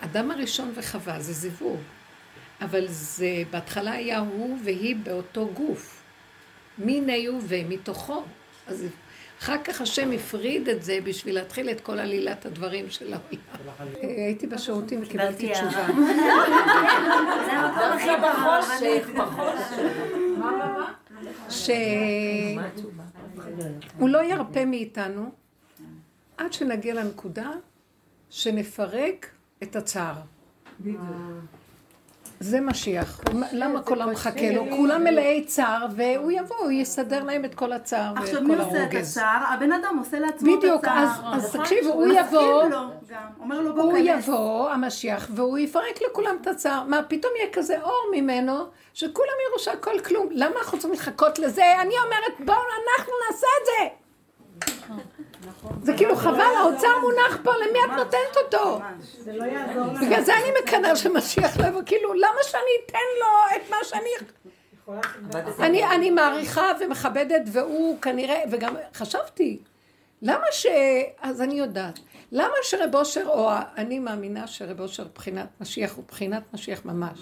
אדם הראשון וחווה זה זיווג, אבל זה בהתחלה היה הוא והיא באותו גוף. מיני הוא ומתוכו. אז אחר כך השם הפריד את זה בשביל להתחיל את כל עלילת הדברים של העולם. אה, הייתי בשירותים וקיבלתי קיבלתי תשובה. זה המקום הכי בחושך, שהוא לא ירפה מאיתנו עד שנגיע לנקודה שנפרק את הצער. זה משיח. למה כל העם מחכה לו? כולם מלאי צער, והוא יבוא, הוא יסדר להם את כל הצער ואת עכשיו כל מי עושה את הרוגז. הצער? הבן אדם עושה לעצמו את הצער. בדיוק, אז- אז תקשיבו, הוא יבוא, הוא. יבוא, המשיח, והוא יפרק לכולם את הצער. מה, פתאום יהיה כזה אור ממנו, שכולם יראו שהכל כלום. למה אנחנו צריכים לחכות לזה? אני אומרת, בואו, אנחנו נעשה את זה. זה כאילו חבל, האוצר מונח פה, למי את נותנת אותו? לא. בגלל זה אני מקנאה שמשיח לא יבוא, כאילו, למה שאני אתן לו את מה שאני... אני, אני מעריכה ומכבדת, והוא כנראה, וגם חשבתי, למה ש... אז אני יודעת. למה שרב אושר, או אני מאמינה שרב אושר בחינת משיח הוא בחינת משיח ממש.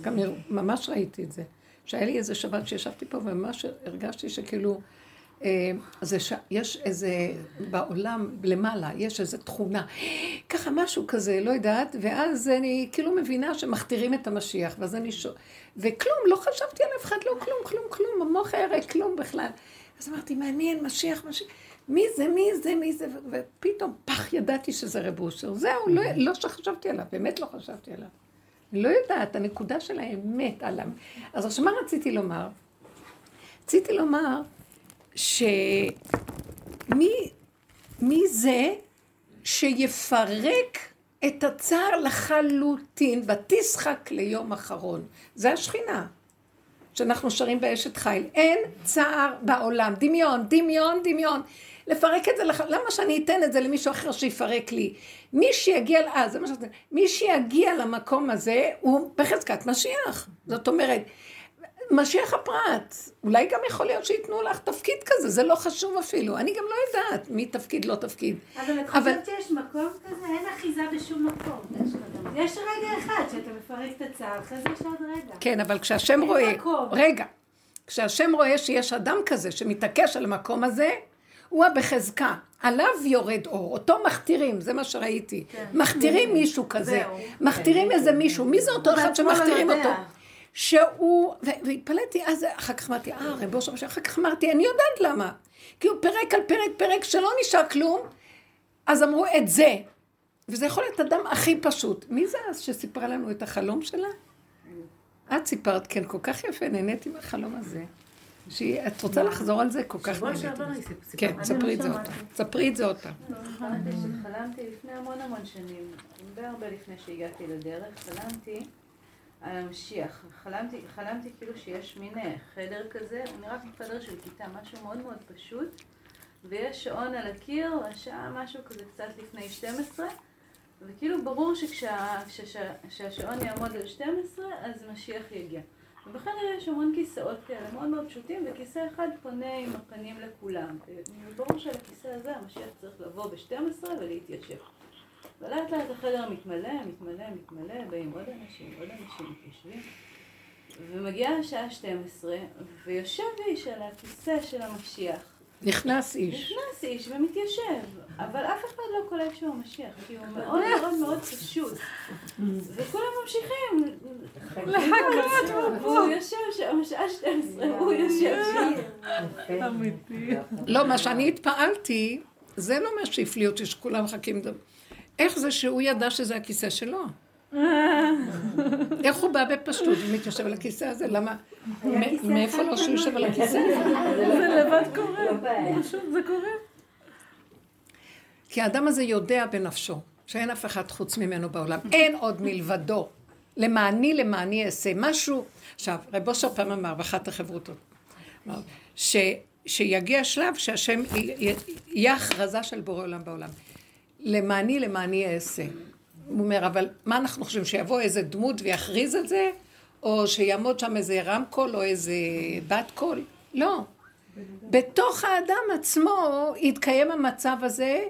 גם ממש ראיתי את זה. שהיה לי איזה שבת שישבתי פה וממש הרגשתי שכאילו, זה ש... יש איזה, בעולם למעלה, יש איזו תכונה, ככה משהו כזה, לא יודעת, ואז אני כאילו מבינה שמכתירים את המשיח, ואז אני ש... וכלום, לא חשבתי על אף אחד, לא כלום, כלום, כלום, המוח היה ריק, כלום בכלל. אז אמרתי, מעניין, משיח, משיח, מי זה, מי זה, מי זה, ופתאום, פח, ידעתי שזה רב אושר. זהו, לא, לא שחשבתי עליו, באמת לא חשבתי עליו. לא יודעת, הנקודה של האמת עליו. אז עכשיו, מה רציתי לומר? רציתי לומר שמי מי זה שיפרק את הצער לחלוטין, ותשחק ליום אחרון. זה השכינה. שאנחנו שרים באשת חיל. אין צער בעולם. דמיון, דמיון, דמיון. לפרק את זה, לח... למה שאני אתן את זה למישהו אחר שיפרק לי? מי שיגיע, אה, זה מה שאתה... מי שיגיע למקום הזה הוא בחזקת משיח. זאת אומרת, משיח הפרט. אולי גם יכול להיות שייתנו לך תפקיד כזה, זה לא חשוב אפילו. אני גם לא יודעת מי תפקיד, לא תפקיד. אבל את חושבת שיש מקום כזה? אין אחיזה בשום מקום. יש רגע אחד שאתה מפרק את הצער, אחרי זה יש עוד רגע. כן, אבל כשהשם רואה... מקום. רגע. כשהשם רואה שיש אדם כזה שמתעקש על המקום הזה, הוא הבחזקה. עליו יורד אור, אותו מכתירים, זה מה שראיתי. מכתירים מישהו כזה. מכתירים איזה מישהו. מי זה אותו אחד לא שמכתירים. אותו? שהוא, והתפלאתי, אז אחר כך אמרתי, אה, רב אושר, אחר כך אמרתי, אני יודעת למה. כי הוא פירק על פרק פרק שלא נשאר כלום, אז אמרו את זה. וזה יכול להיות אדם הכי פשוט. מי זה אז שסיפרה לנו את החלום שלה? את סיפרת, כן, כל כך יפה, נהניתי מהחלום הזה. שהיא, את רוצה לחזור על זה? כל כך שבוע נהניתי. שעבר היא. סיפרה. כן, ספרי לא את זה עוד. פעם. ספרי את זה עוד פעם. חלמתי שחלמתי לפני המון המון שנים, הרבה הרבה לפני שהגעתי לדרך, חלמתי על המשיח. חלמתי, חלמתי כאילו שיש מין אה, חדר כזה, הוא נראה כמו חדר של כיתה, משהו מאוד מאוד פשוט, ויש שעון על הקיר, השעה משהו כזה קצת לפני 12, וכאילו ברור שכשהשעון יעמוד על 12, אז משיח יגיע. ובחדר יש המון כיסאות כאלה מאוד מאוד פשוטים, וכיסא אחד פונה עם הפנים לכולם. וברור שעל הכיסא הזה המשיח צריך לבוא ב-12 ולהתיישב. ולאט לאט החדר מתמלא, מתמלא, מתמלא, באים עוד אנשים, עוד אנשים מתיישבים. ומגיעה השעה 12, ויושב איש על הכיסא של המשיח. נכנס איש. נכנס איש ומתיישב, אבל אף אחד לא קולט שהוא המשיח, כי הוא מאוד מאוד מאוד פשוט. וכולם ממשיכים לחכות, והוא יושב שם, השעה 12, הוא יושב שם. לא, מה שאני התפעלתי, זה לא מה שהפליא אותי שכולם מחכים. לדבר. איך זה שהוא ידע שזה הכיסא שלו? איך הוא בא בפשטות ומתיישב על הכיסא הזה? למה? מאיפה לו שהוא יושב על הכיסא? זה לבד קורה, פשוט זה קורה. כי האדם הזה יודע בנפשו שאין אף אחד חוץ ממנו בעולם. אין עוד מלבדו. למעני למעני אעשה. משהו... עכשיו, רב אושר פעם אמר באחת החברותות, שיגיע שלב שהשם יהיה הכרזה של בורא עולם בעולם. למעני למעני אעשה. הוא אומר, אבל מה אנחנו חושבים, שיבוא איזה דמות ויכריז את זה? או שיעמוד שם איזה רמקול או איזה בת קול? לא. בתוך האדם עצמו יתקיים המצב הזה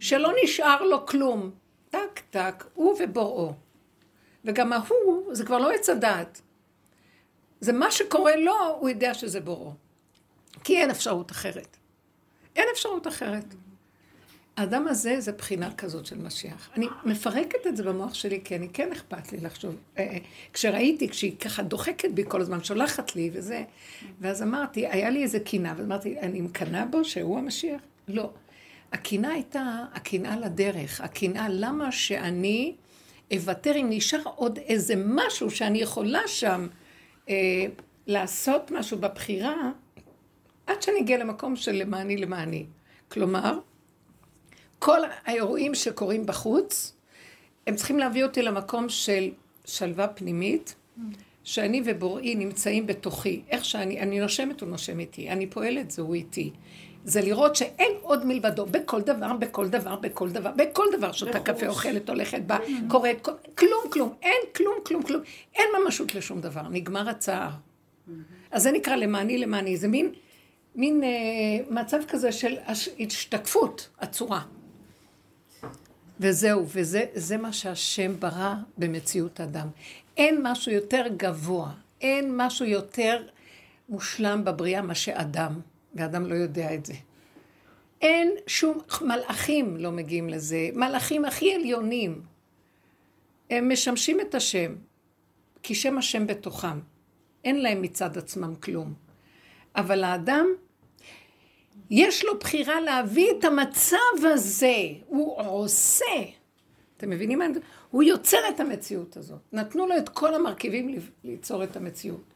שלא נשאר לו כלום. טק טק, הוא ובוראו. וגם ההוא, זה כבר לא עץ הדעת. זה מה שקורה לו, הוא יודע שזה בוראו. כי אין אפשרות אחרת. אין אפשרות אחרת. האדם הזה זה בחינה כזאת של משיח. אני מפרקת את זה במוח שלי, כי אני כן אכפת לי לחשוב. אה, אה, כשראיתי, כשהיא ככה דוחקת בי כל הזמן, שולחת לי וזה, ואז אמרתי, היה לי איזה קינה, ואמרתי, אני מקנאה בו שהוא המשיח? לא. הקנאה הייתה הקנאה לדרך, הקנאה למה שאני אוותר אם נשאר עוד איזה משהו שאני יכולה שם אה, לעשות משהו בבחירה, עד שאני אגיע למקום של למעני למעני. כלומר, כל האירועים שקורים בחוץ, הם צריכים להביא אותי למקום של שלווה פנימית, שאני ובוראי נמצאים בתוכי. איך שאני, אני נושמת, הוא נושם איתי. אני פועלת, זה הוא איתי. זה לראות שאין עוד מלבדו, בכל דבר, בכל דבר, בכל דבר, בכל דבר שותה קפה, אוכלת, הולכת, באה, קוראת, כל- כלום, כלום, אין כלום, כלום, כלום. אין ממשות לשום דבר, נגמר הצער. אז זה נקרא למעני למעני, זה מין, מין אה, מצב כזה של הש- השתקפות עצורה. וזהו, וזה זה מה שהשם ברא במציאות אדם. אין משהו יותר גבוה, אין משהו יותר מושלם בבריאה מה שאדם, ואדם לא יודע את זה. אין שום, מלאכים לא מגיעים לזה, מלאכים הכי עליונים. הם משמשים את השם, כי שם השם בתוכם. אין להם מצד עצמם כלום. אבל האדם, יש לו בחירה להביא את המצב הזה. הוא עושה. אתם מבינים מה אני... הוא יוצר את המציאות הזאת. נתנו לו את כל המרכיבים ליצור את המציאות.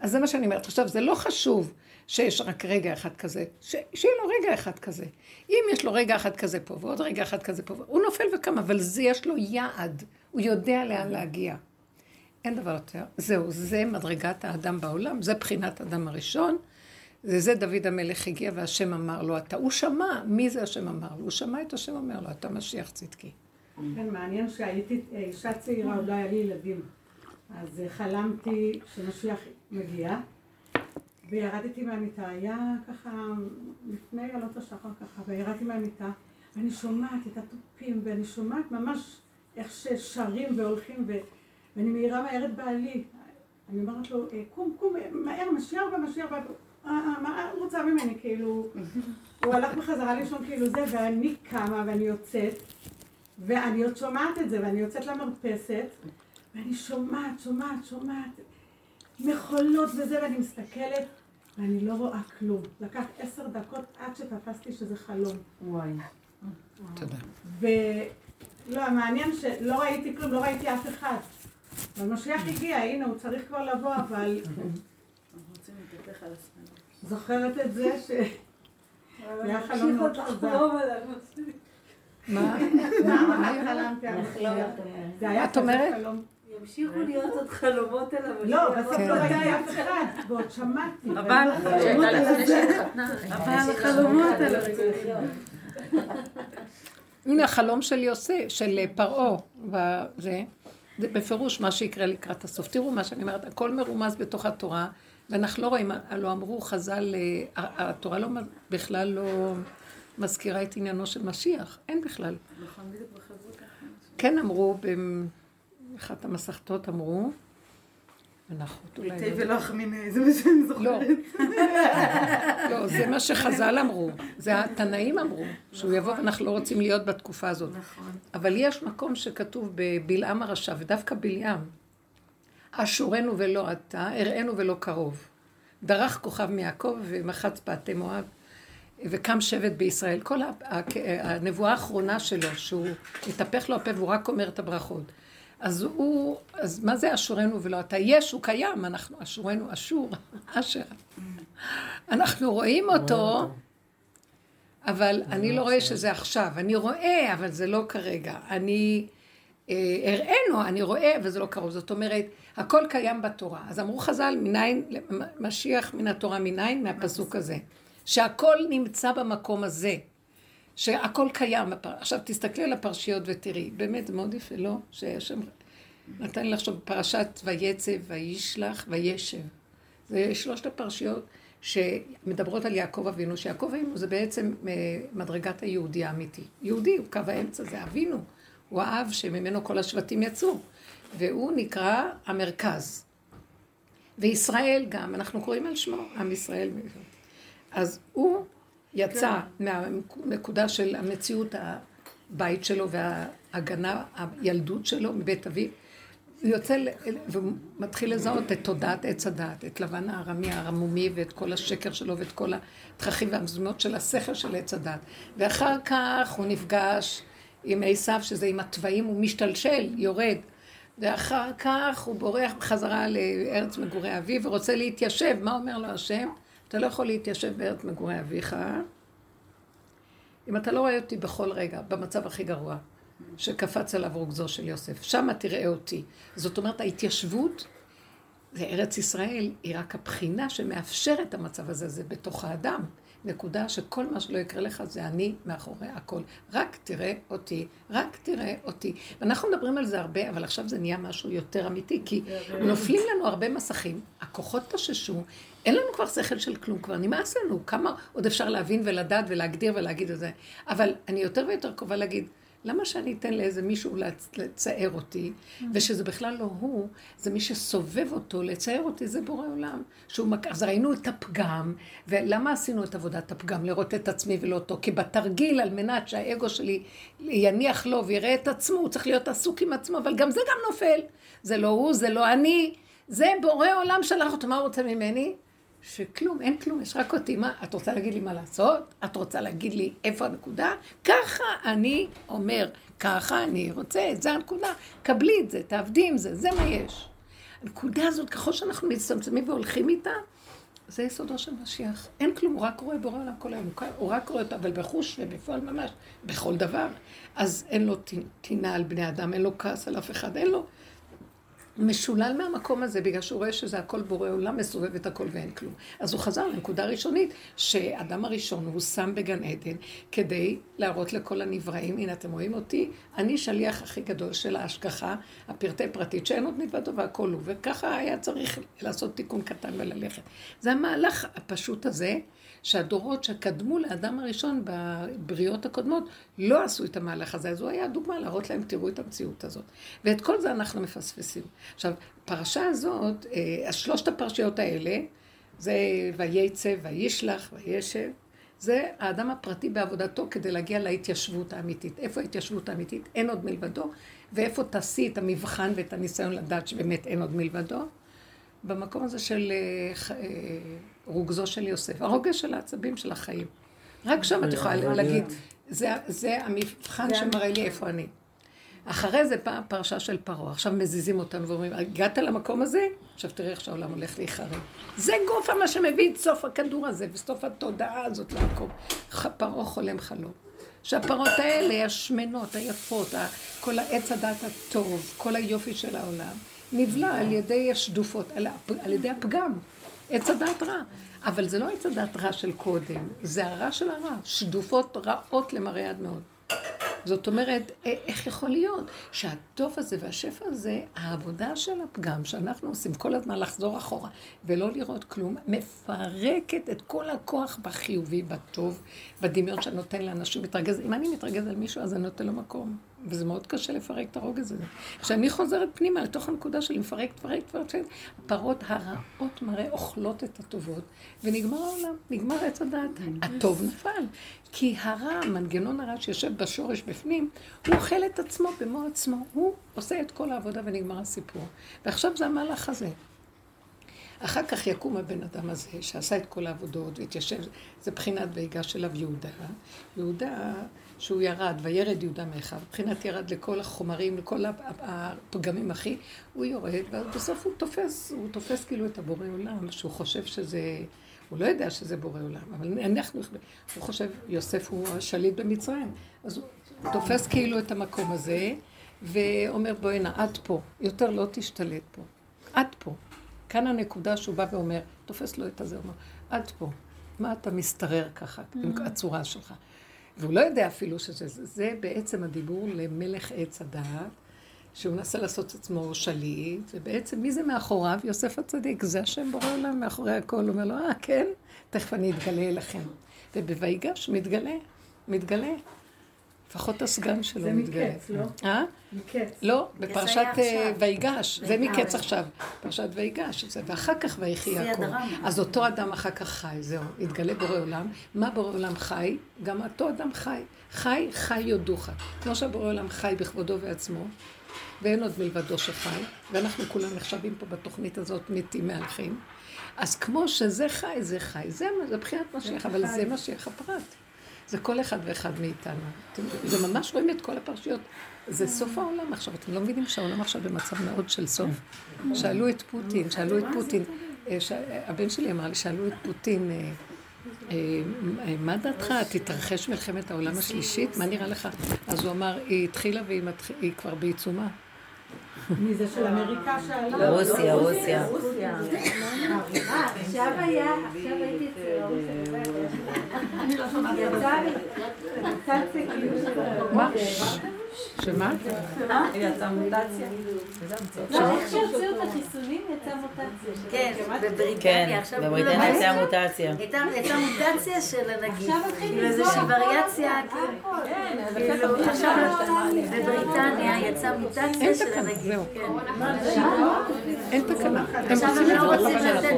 אז זה מה שאני אומרת. עכשיו, זה לא חשוב שיש רק רגע אחד כזה, ש... שיהיה לו רגע אחד כזה. אם יש לו רגע אחד כזה פה ועוד רגע אחד כזה פה, הוא נופל וקם, אבל זה יש לו יעד, הוא יודע לאן להגיע. אין דבר יותר. זהו, זה מדרגת האדם בעולם, זה בחינת אדם הראשון. וזה דוד המלך הגיע והשם אמר לו, אתה, הוא שמע, מי זה השם אמר לו? הוא שמע את השם אומר לו, אתה משיח צדקי. כן, מעניין שהייתי אישה צעירה, עוד לא היה לי ילדים. אז חלמתי שמשיח מגיע, וירדתי מהמיטה, היה ככה לפני עלות השחר ככה, וירדתי מהמיטה, ואני שומעת את התופים, ואני שומעת ממש איך ששרים והולכים, ו... ואני מאירה מהר את בעלי. אני אומרת לו, "אה, קום, קום, מהר, משיח. "אה, אה, מה את רוצה ממני, כאילו, הוא הלך בחזרה לישון כאילו זה, ואני קמה ואני יוצאת, ואני עוד שומעת את זה, ואני יוצאת למרפסת, ואני שומעת, שומעת, שומעת, מכולות וזה, ואני מסתכלת, ואני לא רואה כלום. לקח עשר דקות עד שתפסתי שזה חלום. וואי. תודה. ולא, מעניין שלא ראיתי כלום, לא ראיתי אף אחד. והמשיח הגיע, הנה, הוא צריך כבר לבוא, אבל רוצים להתהפך על עצמנו. זוכרת את זה ש... היה חלום מאוד חזק. מה? מה חלמתי על. זה היה את אומרת? ימשיכו להיות עוד חלומות המשיח. לא, בסוף כן. לא ראיתי אף אחד, ועוד שמעתי. אבל החלומות האלה. הנה החלום של יוסף, של פרעה, וזה, זה בפירוש מה שיקרה לקראת הסוף. תראו מה שאני אומרת, הכל מרומז בתוך התורה, ואנחנו לא רואים, הלוא אמרו חז"ל, אה, התורה לא, בכלל לא מזכירה את עניינו של משיח, אין בכלל. נכון. כן אמרו, באחת המסכתות אמרו, אנחנו אולי... תה לא- ולא אחמיני, זה מה שאני לא, זוכרת. לא, זה מה שחז"ל אמרו, זה התנאים אמרו, שהוא יבוא ואנחנו לא רוצים להיות בתקופה הזאת. נכון. אבל יש מקום שכתוב בבלעם הרשע, ודווקא בלעם, אשורנו ולא אתה, הראינו ולא קרוב. דרך כוכב מיעקב ומחץ פעתי מואב, וקם שבט בישראל. כל הנבואה האחרונה שלו, שהוא מתהפך לו הפה והוא רק אומר את הברכות. אז הוא, אז מה זה אשורנו ולא אתה? יש, הוא קיים, אנחנו אשורנו, אשור, אשר. אנחנו רואים אותו, אבל אני לא רואה שזה עכשיו. אני רואה, אבל זה לא כרגע. אני אה, הראינו, אני רואה, אבל זה לא קרוב. זאת אומרת, הכל קיים בתורה. אז אמרו חז"ל, מניין, משיח מן התורה מניין? מהפסוק הזה. שהכל נמצא במקום הזה. שהכל קיים. עכשיו תסתכלי על הפרשיות ותראי, באמת זה מאוד יפה, לא? שהשם נתן לי לחשוב פרשת ויצב, וישלח, וישב. זה שלושת הפרשיות שמדברות על יעקב אבינו, שיעקב אבינו זה בעצם אה, מדרגת היהודי האמיתי. יהודי הוא קו האמצע, זה אבינו. הוא האב שממנו כל השבטים יצאו. והוא נקרא המרכז. וישראל גם, אנחנו קוראים על שמו, עם ישראל. אז הוא יצא מהנקודה של המציאות הבית שלו וההגנה, הילדות שלו מבית אביו. הוא יוצא ל- והוא מתחיל לזהות את תודעת עץ הדעת, את לבן הארמי הערמומי ואת כל השקר שלו ואת כל התככים והמזומות של השכל של עץ הדעת. ואחר כך הוא נפגש עם עשיו, שזה עם התוואים, הוא משתלשל, יורד. ואחר כך הוא בורח בחזרה לארץ מגורי אביו ורוצה להתיישב. מה אומר לו השם? אתה לא יכול להתיישב בארץ מגורי אביך אם אתה לא רואה אותי בכל רגע, במצב הכי גרוע, שקפץ עליו רוגזו של יוסף. שמה תראה אותי. זאת אומרת, ההתיישבות לארץ ישראל היא רק הבחינה שמאפשרת המצב הזה, זה בתוך האדם. נקודה שכל מה שלא יקרה לך זה אני מאחורי הכל. רק תראה אותי, רק תראה אותי. ואנחנו מדברים על זה הרבה, אבל עכשיו זה נהיה משהו יותר אמיתי, כי נופלים לנו הרבה מסכים, הכוחות תששו, אין לנו כבר שכל של כלום, כבר נמאס לנו, כמה עוד אפשר להבין ולדעת ולהגדיר ולהגיד את זה. אבל אני יותר ויותר קרובה להגיד, למה שאני אתן לאיזה מישהו לצ- לצייר אותי, ושזה בכלל לא הוא, זה מי שסובב אותו, לצייר אותי, זה בורא עולם. שהוא מק... אז ראינו את הפגם, ולמה עשינו את עבודת הפגם? לראות את עצמי ולא אותו. כי בתרגיל, על מנת שהאגו שלי יניח לו ויראה את עצמו, הוא צריך להיות עסוק עם עצמו, אבל גם זה גם נופל. זה לא הוא, זה לא אני, זה בורא עולם שלח אותו. מה הוא רוצה ממני? שכלום, אין כלום, יש רק אותי. מה, את רוצה להגיד לי מה לעשות? את רוצה להגיד לי איפה הנקודה? ככה אני אומר, ככה אני רוצה, זה הנקודה. קבלי את זה, תעבדי עם זה, זה מה יש. הנקודה הזאת, ככל שאנחנו מצטמצמים והולכים איתה, זה יסודו של משיח. אין כלום, הוא רק רואה בורא עולם כל היום. הוא רק רואה אותו, אבל בחוש ובפועל ממש, בכל דבר. אז אין לו טינה על בני אדם, אין לו כעס על אף אחד, אין לו... משולל מהמקום הזה, בגלל שהוא רואה שזה הכל בורא עולם, מסובב את הכל ואין כלום. אז הוא חזר לנקודה ראשונית, שאדם הראשון הוא שם בגן עדן, כדי להראות לכל הנבראים, הנה אתם רואים אותי, אני שליח הכי גדול של ההשגחה, הפרטי פרטית, שאין עוד מלבדו והכל הוא, וככה היה צריך לעשות תיקון קטן וללכת. זה המהלך הפשוט הזה, שהדורות שקדמו לאדם הראשון בבריאות הקודמות לא עשו את המהלך הזה, אז הוא היה דוגמה להראות להם, תראו את המציאות הזאת. ואת כל זה אנחנו מפספסים. עכשיו, פרשה הזאת, אה, שלושת הפרשיות האלה, זה וייצא, וישלח, וישב, זה האדם הפרטי בעבודתו כדי להגיע להתיישבות האמיתית. איפה ההתיישבות האמיתית? אין עוד מלבדו. ואיפה תעשי את המבחן ואת הניסיון לדעת שבאמת אין עוד מלבדו? במקום הזה של אה, אה, רוגזו של יוסף, הרוגז של העצבים של החיים. רק שם את יכולה להגיד, זה, זה המבחן שמראה לי איפה אני. אחרי זה פעם פרשה של פרעה, עכשיו מזיזים אותנו ואומרים, הגעת למקום הזה? עכשיו תראה איך שהעולם הולך להיחרב. זה גופה מה שמביא את סוף הכדור הזה, וסוף התודעה הזאת למקום. פרעה חולם חלום. שהפרות האלה, השמנות, היפות, כל העץ הדת הטוב, כל היופי של העולם, נבלע על ידי השדופות, על, על ידי הפגם. עץ הדעת רע. אבל זה לא עץ הדעת רע של קודם, זה הרע של הרע. שדופות רעות למראה עד מאוד. זאת אומרת, איך יכול להיות שהטוב הזה והשפע הזה, העבודה של הפגם שאנחנו עושים כל הזמן לחזור אחורה ולא לראות כלום, מפרקת את כל הכוח בחיובי, בטוב, בדמיון שנותן לאנשים מתרגז. אם אני מתרגז על מישהו, אז אני נותן לו מקום. וזה מאוד קשה לפרק את הרוגז הזה. כשאני חוזרת פנימה לתוך הנקודה שלי, מפרק, מפרק, מפרק, הפרות הרעות מראה אוכלות את הטובות, ונגמר העולם, נגמר עץ הדעת. הטוב נפל. כי הרע, המנגנון הרע שיושב בשורש בפנים, הוא אוכל את עצמו במו עצמו. הוא עושה את כל העבודה ונגמר הסיפור. ועכשיו זה המהלך הזה. אחר כך יקום הבן אדם הזה, שעשה את כל העבודות והתיישב, זה בחינת ויגש אליו יהודה. יהודה שהוא ירד, וירד יהודה מאחיו, מבחינת ירד לכל החומרים, לכל הפגמים הכי, הוא יורד, ובסוף הוא תופס, הוא תופס כאילו את הבורא עולם, שהוא חושב שזה, הוא לא יודע שזה בורא עולם, אבל אנחנו, הוא חושב, יוסף הוא השליט במצרים, אז הוא תופס כאילו את המקום הזה, ואומר בואי הנה, עד פה, יותר לא תשתלט פה, עד פה. כאן הנקודה שהוא בא ואומר, תופס לו את הזה, הוא אומר, עד פה, מה אתה מסתרר ככה, עם הצורה שלך? והוא לא יודע אפילו שזה, זה, בעצם הדיבור למלך עץ הדעת, שהוא מנסה לעשות את עצמו שליט, ובעצם מי זה מאחוריו? יוסף הצדיק, זה השם בורא עולם מאחורי הכל. הוא אומר לו, אה, כן? תכף אני אתגלה אליכם. ובויגש מתגלה, מתגלה. לפחות הסגן שלו מתגלה. זה מקץ, לא? אה? מקץ. לא, בפרשת אה, ויגש. זה מקץ עכשיו. פרשת ויגש. ואחר כך ויחי יעקב. אז אותו אדם אחר כך חי, זהו. התגלה בורא עולם. מה בורא עולם חי? גם אותו אדם חי. חי, חי יודוך. כמו שבורא עולם חי בכבודו ועצמו, ואין עוד מלבדו שחי, ואנחנו כולם נחשבים פה בתוכנית הזאת מתים מהלכים. אז כמו שזה חי, זה חי. זה, זה בחינת משיח, אבל זה משיח הפרט. זה כל אחד ואחד מאיתנו. אתם, זה ממש רואים את כל הפרשיות. זה סוף העולם עכשיו. אתם לא מבינים שהעולם עכשיו במצב מאוד של סוף. שאלו את פוטין, שאלו את פוטין. אה, ש... הבן שלי אמר לי, שאלו את פוטין, אה, אה, מה דעתך? תתרחש מלחמת העולם השלישית? מה נראה לך? אז הוא אמר, היא התחילה והיא כבר בעיצומה. מי זה של אמריקה שאלה? לא, רוסיה, רוסיה. עכשיו היה, עכשיו הייתי אצל אני לא שמעתי. יצא לי, יצא לי מה? שמה? יצאה מוטציה. לא, איך שהוציאו את החיסונים יצאה מוטציה. כן, כן, בבריטניה. בבריטניה יצאה מוטציה. יצאה מוטציה של הנגיף. עכשיו התחיל כאילו איזושהי וריאציה, כאילו, עכשיו בבריטניה יצאה מוטציה של הנגיף. זהו. כן. אין תקנה. עכשיו הם לא רוצים. לתת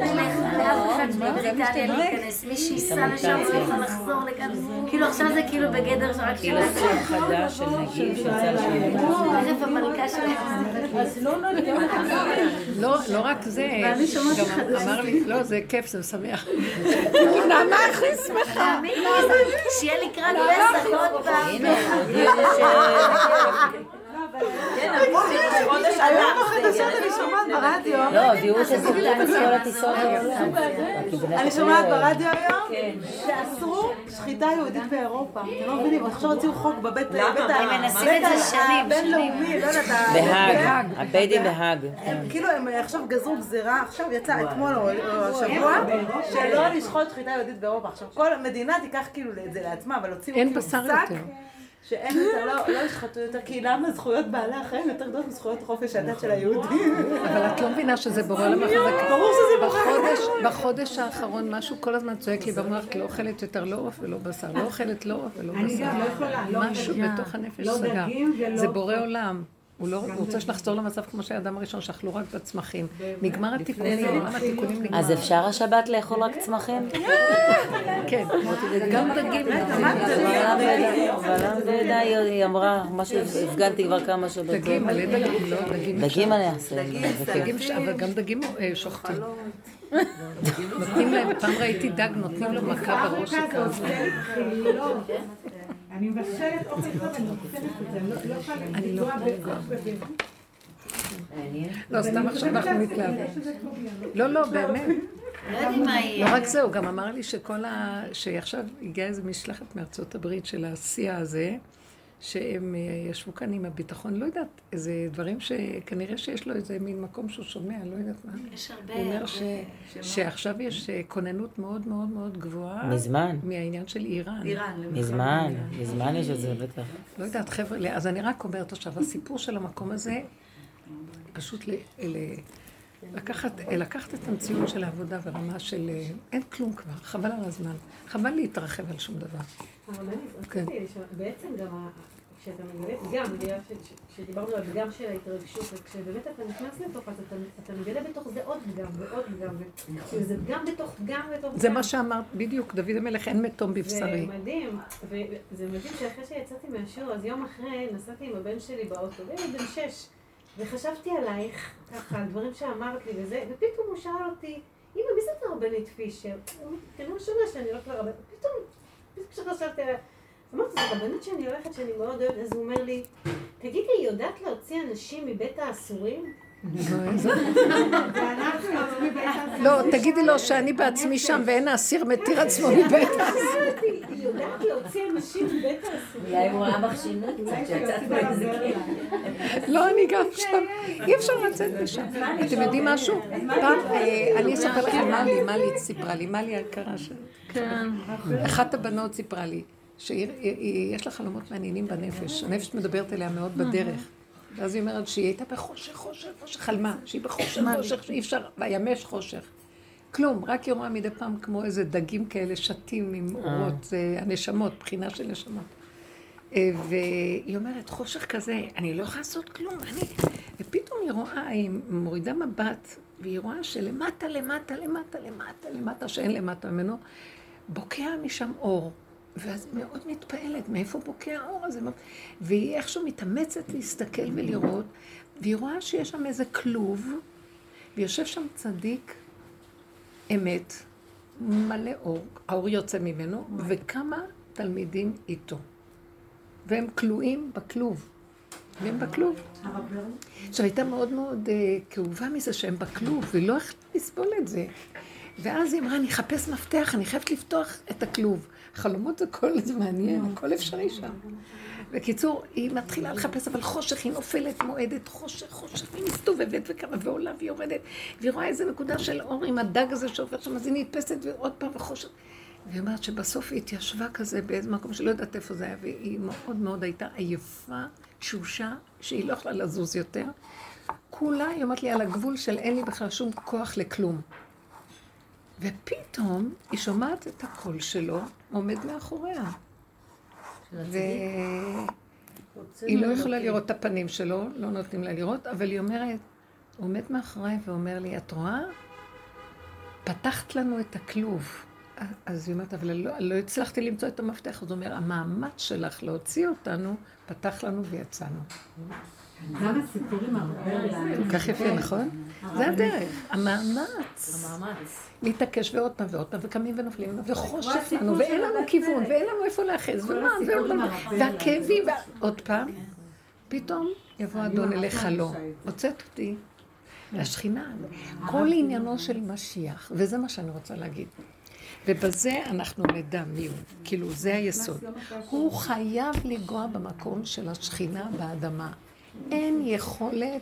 לאף אחד מבריטניה להיכנס. מי שייסע לשם לא יוכל לחזור לכאן. כאילו עכשיו זה כאילו בגדר רק של כאילו סוג חדש של נגיף לא, לא רק זה, גם אמר לי, לא, זה כיף, זה משמח. נעמה הכי שמחה. שיהיה לקראת פסח עוד פעם. כן, היום בחדשות אני שומעת ברדיו. לא, הביאו שסוגרים את כל הטיסות. אני שומעת ברדיו היום שאסרו שחיטה יהודית באירופה. אתם לא מבינים, עכשיו הוציאו חוק בבית הם מנסים את זה שנים, הבינלאומי, לא יודעת. בהאג, הבית דין בהאג. הם כאילו הם עכשיו גזרו גזירה, עכשיו יצא אתמול או השבוע, שלא לשחוט שחיטה יהודית באירופה. עכשיו כל מדינה תיקח כאילו את זה לעצמה, אבל הוציאו אין כאילו בשר שק יותר. שאין יותר, לא לא ישחטו יותר, כי למה זכויות בעלי החיים יותר גדולות מזכויות חופש הדת של היהודים? אבל את לא מבינה שזה בורא עולם החזקה. ברור שזה בורא בחודש, בחודש האחרון משהו כל הזמן צועק לי במוח, לא אוכלת יותר לא עוף ולא בשר, לא אוכלת לא עוף ולא אני בשר. גם לא יכולה, לא משהו דגים. בתוך הנפש לא סגר. זה בורא. עולם. הוא לא רוצה שנחזור למצב כמו שהאדם הראשון, שאכלו רק בצמחים. נגמר התיקונים, עולם התיקונים נגמר. אז אפשר השבת לאכול רק צמחים? כן, גם דגים. אבל למה די, היא אמרה, מה שהפגנתי כבר כמה שבתות. דגים, מלא דגים, לא דגים. דגים אני אעשה. דגים, אבל גם דגים אה, שוחטים. נותנים להם, פעם ראיתי דג, נותנים לו מכה בראש אני מבשלת אוכל טוב, אני נותנת את זה, אני לא- לא יכולה אני לא בבינו. לא, סתם עכשיו אנחנו מתלהבים. לא, לא, באמת. לא מה לא. רק זה, הוא גם אמר לי שכל ה... שעכשיו הגיעה איזו משלחת מארצות הברית של השיא הזה, שהם אה, ישבו כאן עם הביטחון, לא יודעת, איזה דברים שכנראה שיש לו איזה מין מקום שהוא שומע, לא יודעת מה. יש הרבה... הוא אומר ש... שעכשיו יש אה, כוננות מאוד מאוד מאוד גבוהה. מזמן. מהעניין של איראן. איראן, מזמן, מזמן יש את זה, בטח. לא יודעת, חבר'ה, אז אני רק אומרת עכשיו, הסיפור של המקום הזה, פשוט ל, ל, לקחת, לקחת את המציאות של העבודה ברמה של אה, אין כלום כבר, חבל על הזמן, חבל להתרחב על שום דבר. כן. בעצם גם כשאתה מגלה פגם, בגלל ש- ש- שדיברנו על פגם של ההתרגשות, וכשבאמת אתה נכנס לתוך זה, אתה- מגלה בתוך זה עוד פגם ועוד פגם, זה פגם בתוך פגם בתוך פגם. זה מה שאמרת, בדיוק, דוד המלך, אין מתום בבשרי. זה מדהים, וזה מדהים שאחרי שיצאתי מהשיעור, אז יום אחרי נסעתי עם הבן שלי באוטו, ילד בן שש, וחשבתי עלייך, ככה, על דברים שאמרת לי וזה, ופתאום הוא שאל אותי, אמא, מי זאת הרבנית פישר? כנראה שונה שאני הולכת לרבנית, פתאום, פתאום כשחשבתי עליה, אמרתי, זו רבנית שאני הולכת, שאני מאוד אוהבת, אז הוא אומר לי, תגידי, היא יודעת להוציא אנשים מבית האסורים? לא, תגידי לו שאני בעצמי שם ואין האסיר מתיר עצמו מבית אמרתי, היא יודעת להוציא אנשים מבית האסורים. אולי הוא ראה אולי קצת, שיצאת. לא, אני גם שם. אי אפשר לצאת משם. אתם יודעים משהו? פעם, אה, אני אספר לכם מה לי, מה לי סיפרה לי, מה לי היקרה של... כן. אחת הבנות סיפרה לי, שיש לה חלומות מעניינים בנפש, הנפש מדברת אליה מאוד בדרך. ואז היא אומרת שהיא הייתה בחושך, חושך, חושך, חלמה, שהיא בחושך, חושך, שאי אפשר, בימש חושך. כלום, רק היא רואה מדי פעם כמו איזה דגים כאלה שתים עם אורות, זה הנשמות, בחינה של נשמות. אה, והיא אומרת, חושך כזה, אני לא יכולה לעשות כלום, אני... ופתאום היא רואה, היא מורידה מבט, והיא רואה שלמטה, למטה, למטה, למטה, למטה, שאין למטה ממנו, בוקע משם אור. ואז מאוד מתפעלת, מאיפה בוקע האור הזה? והיא איכשהו מתאמצת להסתכל ולראות, והיא רואה שיש שם איזה כלוב, ויושב שם צדיק אמת, מלא אור, האור יוצא ממנו, וכמה תלמידים איתו. והם כלואים בכלוב. והם בכלוב. עכשיו, הייתה מאוד מאוד uh, כאובה מזה שהם בכלוב, והיא לא יכלה לסבול את זה. ואז היא אמרה, אני אחפש מפתח, אני חייבת לפתוח את הכלוב. חלומות זה כל זה מעניין, הכל אפשרי שם. בקיצור, היא מתחילה לחפש, אבל חושך, היא נופלת, מועדת, חושך, חושך, והיא מסתובבת וכמה, ועולה ויורדת, והיא רואה איזה נקודה של אור עם הדג הזה שעובר שם, אז היא נתפסת ועוד פעם וחושך. והיא אומרת שבסוף היא התיישבה כזה באיזה מקום שלא יודעת איפה זה היה, והיא מאוד מאוד הייתה עייפה, תשושה, שהיא לא יכלה לזוז יותר. כולה, היא אומרת לי, על הגבול של אין לי בכלל שום כוח לכלום. ופתאום היא שומעת את הקול שלו עומד מאחוריה. והיא לא יכולה לראות את הפנים שלו, לא נותנים לה לראות, אבל היא אומרת, הוא עומד מאחוריי ואומר לי, את רואה? פתחת לנו את הכלוב. אז היא אומרת, אבל לא, לא הצלחתי למצוא את המפתח. אז הוא אומר, המאמץ שלך להוציא אותנו, פתח לנו ויצאנו. גם הסיפורים הרבה כל כך יפה, נכון? זה הדרך, המאמץ. המאמץ. להתעקש ועוד פעם ועוד פעם, וקמים ונופלים, וחושך לנו, ואין לנו כיוון, ואין לנו איפה להאחז, ומה, ועוד פעם, והכאבים, ועוד פעם, פתאום יבוא אדון אליך לא. הוצאת אותי לשכינה. כל עניינו של משיח, וזה מה שאני רוצה להגיד. ובזה אנחנו נדע מי הוא. כאילו, זה היסוד. הוא חייב לגוע במקום של השכינה באדמה. אין יכולת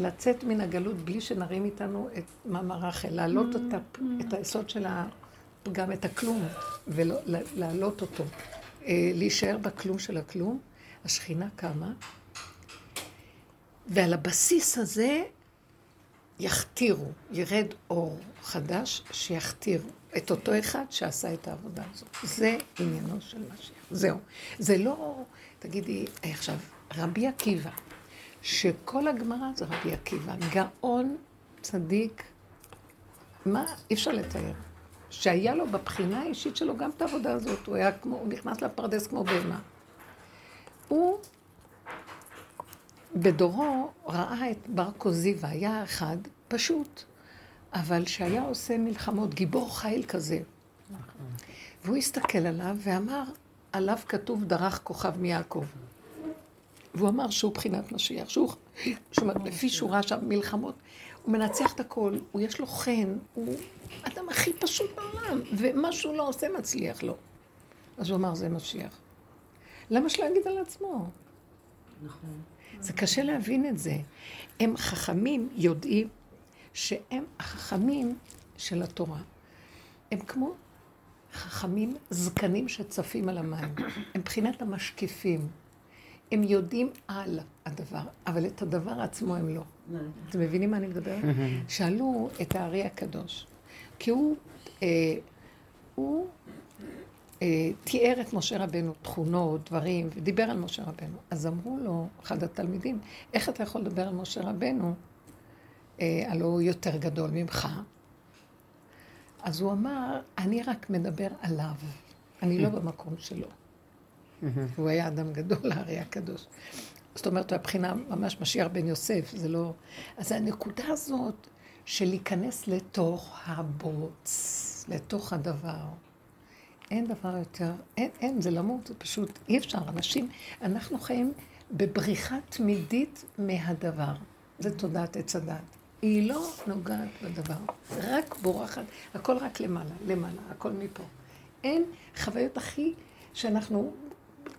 לצאת מן הגלות בלי שנרים איתנו את מאמר רחל, להעלות אותה, את היסוד של הפגם, את הכלום, ולהעלות אותו. אה, להישאר בכלום של הכלום, השכינה קמה, ועל הבסיס הזה יכתירו, ירד אור חדש שיכתיר את אותו אחד שעשה את העבודה הזאת. זה עניינו של משיח. זהו. זה לא, תגידי, עכשיו, רבי עקיבא, שכל הגמרא זה רבי עקיבא, גאון, צדיק, מה, אי אפשר לתאר. שהיה לו בבחינה האישית שלו גם את העבודה הזאת, הוא היה כמו, הוא נכנס לפרדס כמו בהמה. הוא בדורו ראה את בר קוזיבה, היה אחד פשוט, אבל שהיה עושה מלחמות, גיבור חיל כזה. והוא הסתכל עליו ואמר, עליו כתוב דרך כוכב מיעקב. והוא אמר שהוא בחינת משיח, שהוא, אומרת, לפי שהוא ראה שם מלחמות, הוא מנצח את הכל, הוא יש לו חן, הוא אדם הכי פשוט בעולם, ומה שהוא לא עושה מצליח לו. אז הוא אמר, זה משיח. למה שלא יגיד על עצמו? נכון. זה קשה להבין את זה. הם חכמים יודעים שהם החכמים של התורה. הם כמו חכמים זקנים שצפים על המים. הם מבחינת המשקיפים. הם יודעים על הדבר, אבל את הדבר עצמו הם לא. אתם מבינים מה אני מדברת? שאלו את הארי הקדוש, כי הוא, אה, הוא אה, תיאר את משה רבנו תכונות, דברים, ודיבר על משה רבנו. אז אמרו לו, אחד התלמידים, איך אתה יכול לדבר על משה רבנו, אה, הלוא הוא יותר גדול ממך? אז הוא אמר, אני רק מדבר עליו, אני לא במקום שלו. הוא היה אדם גדול, הארי הקדוש. זאת אומרת, הבחינה ממש משיח בן יוסף, זה לא... אז הנקודה הזאת של להיכנס לתוך הבוץ, לתוך הדבר. אין דבר יותר, אין, אין, זה למות, זה פשוט, אי אפשר. אנשים, אנחנו חיים בבריחה תמידית מהדבר. זה תודעת עץ הדת. היא לא נוגעת בדבר, רק בורחת, הכל רק למעלה, למעלה, הכל מפה. אין חוויות הכי שאנחנו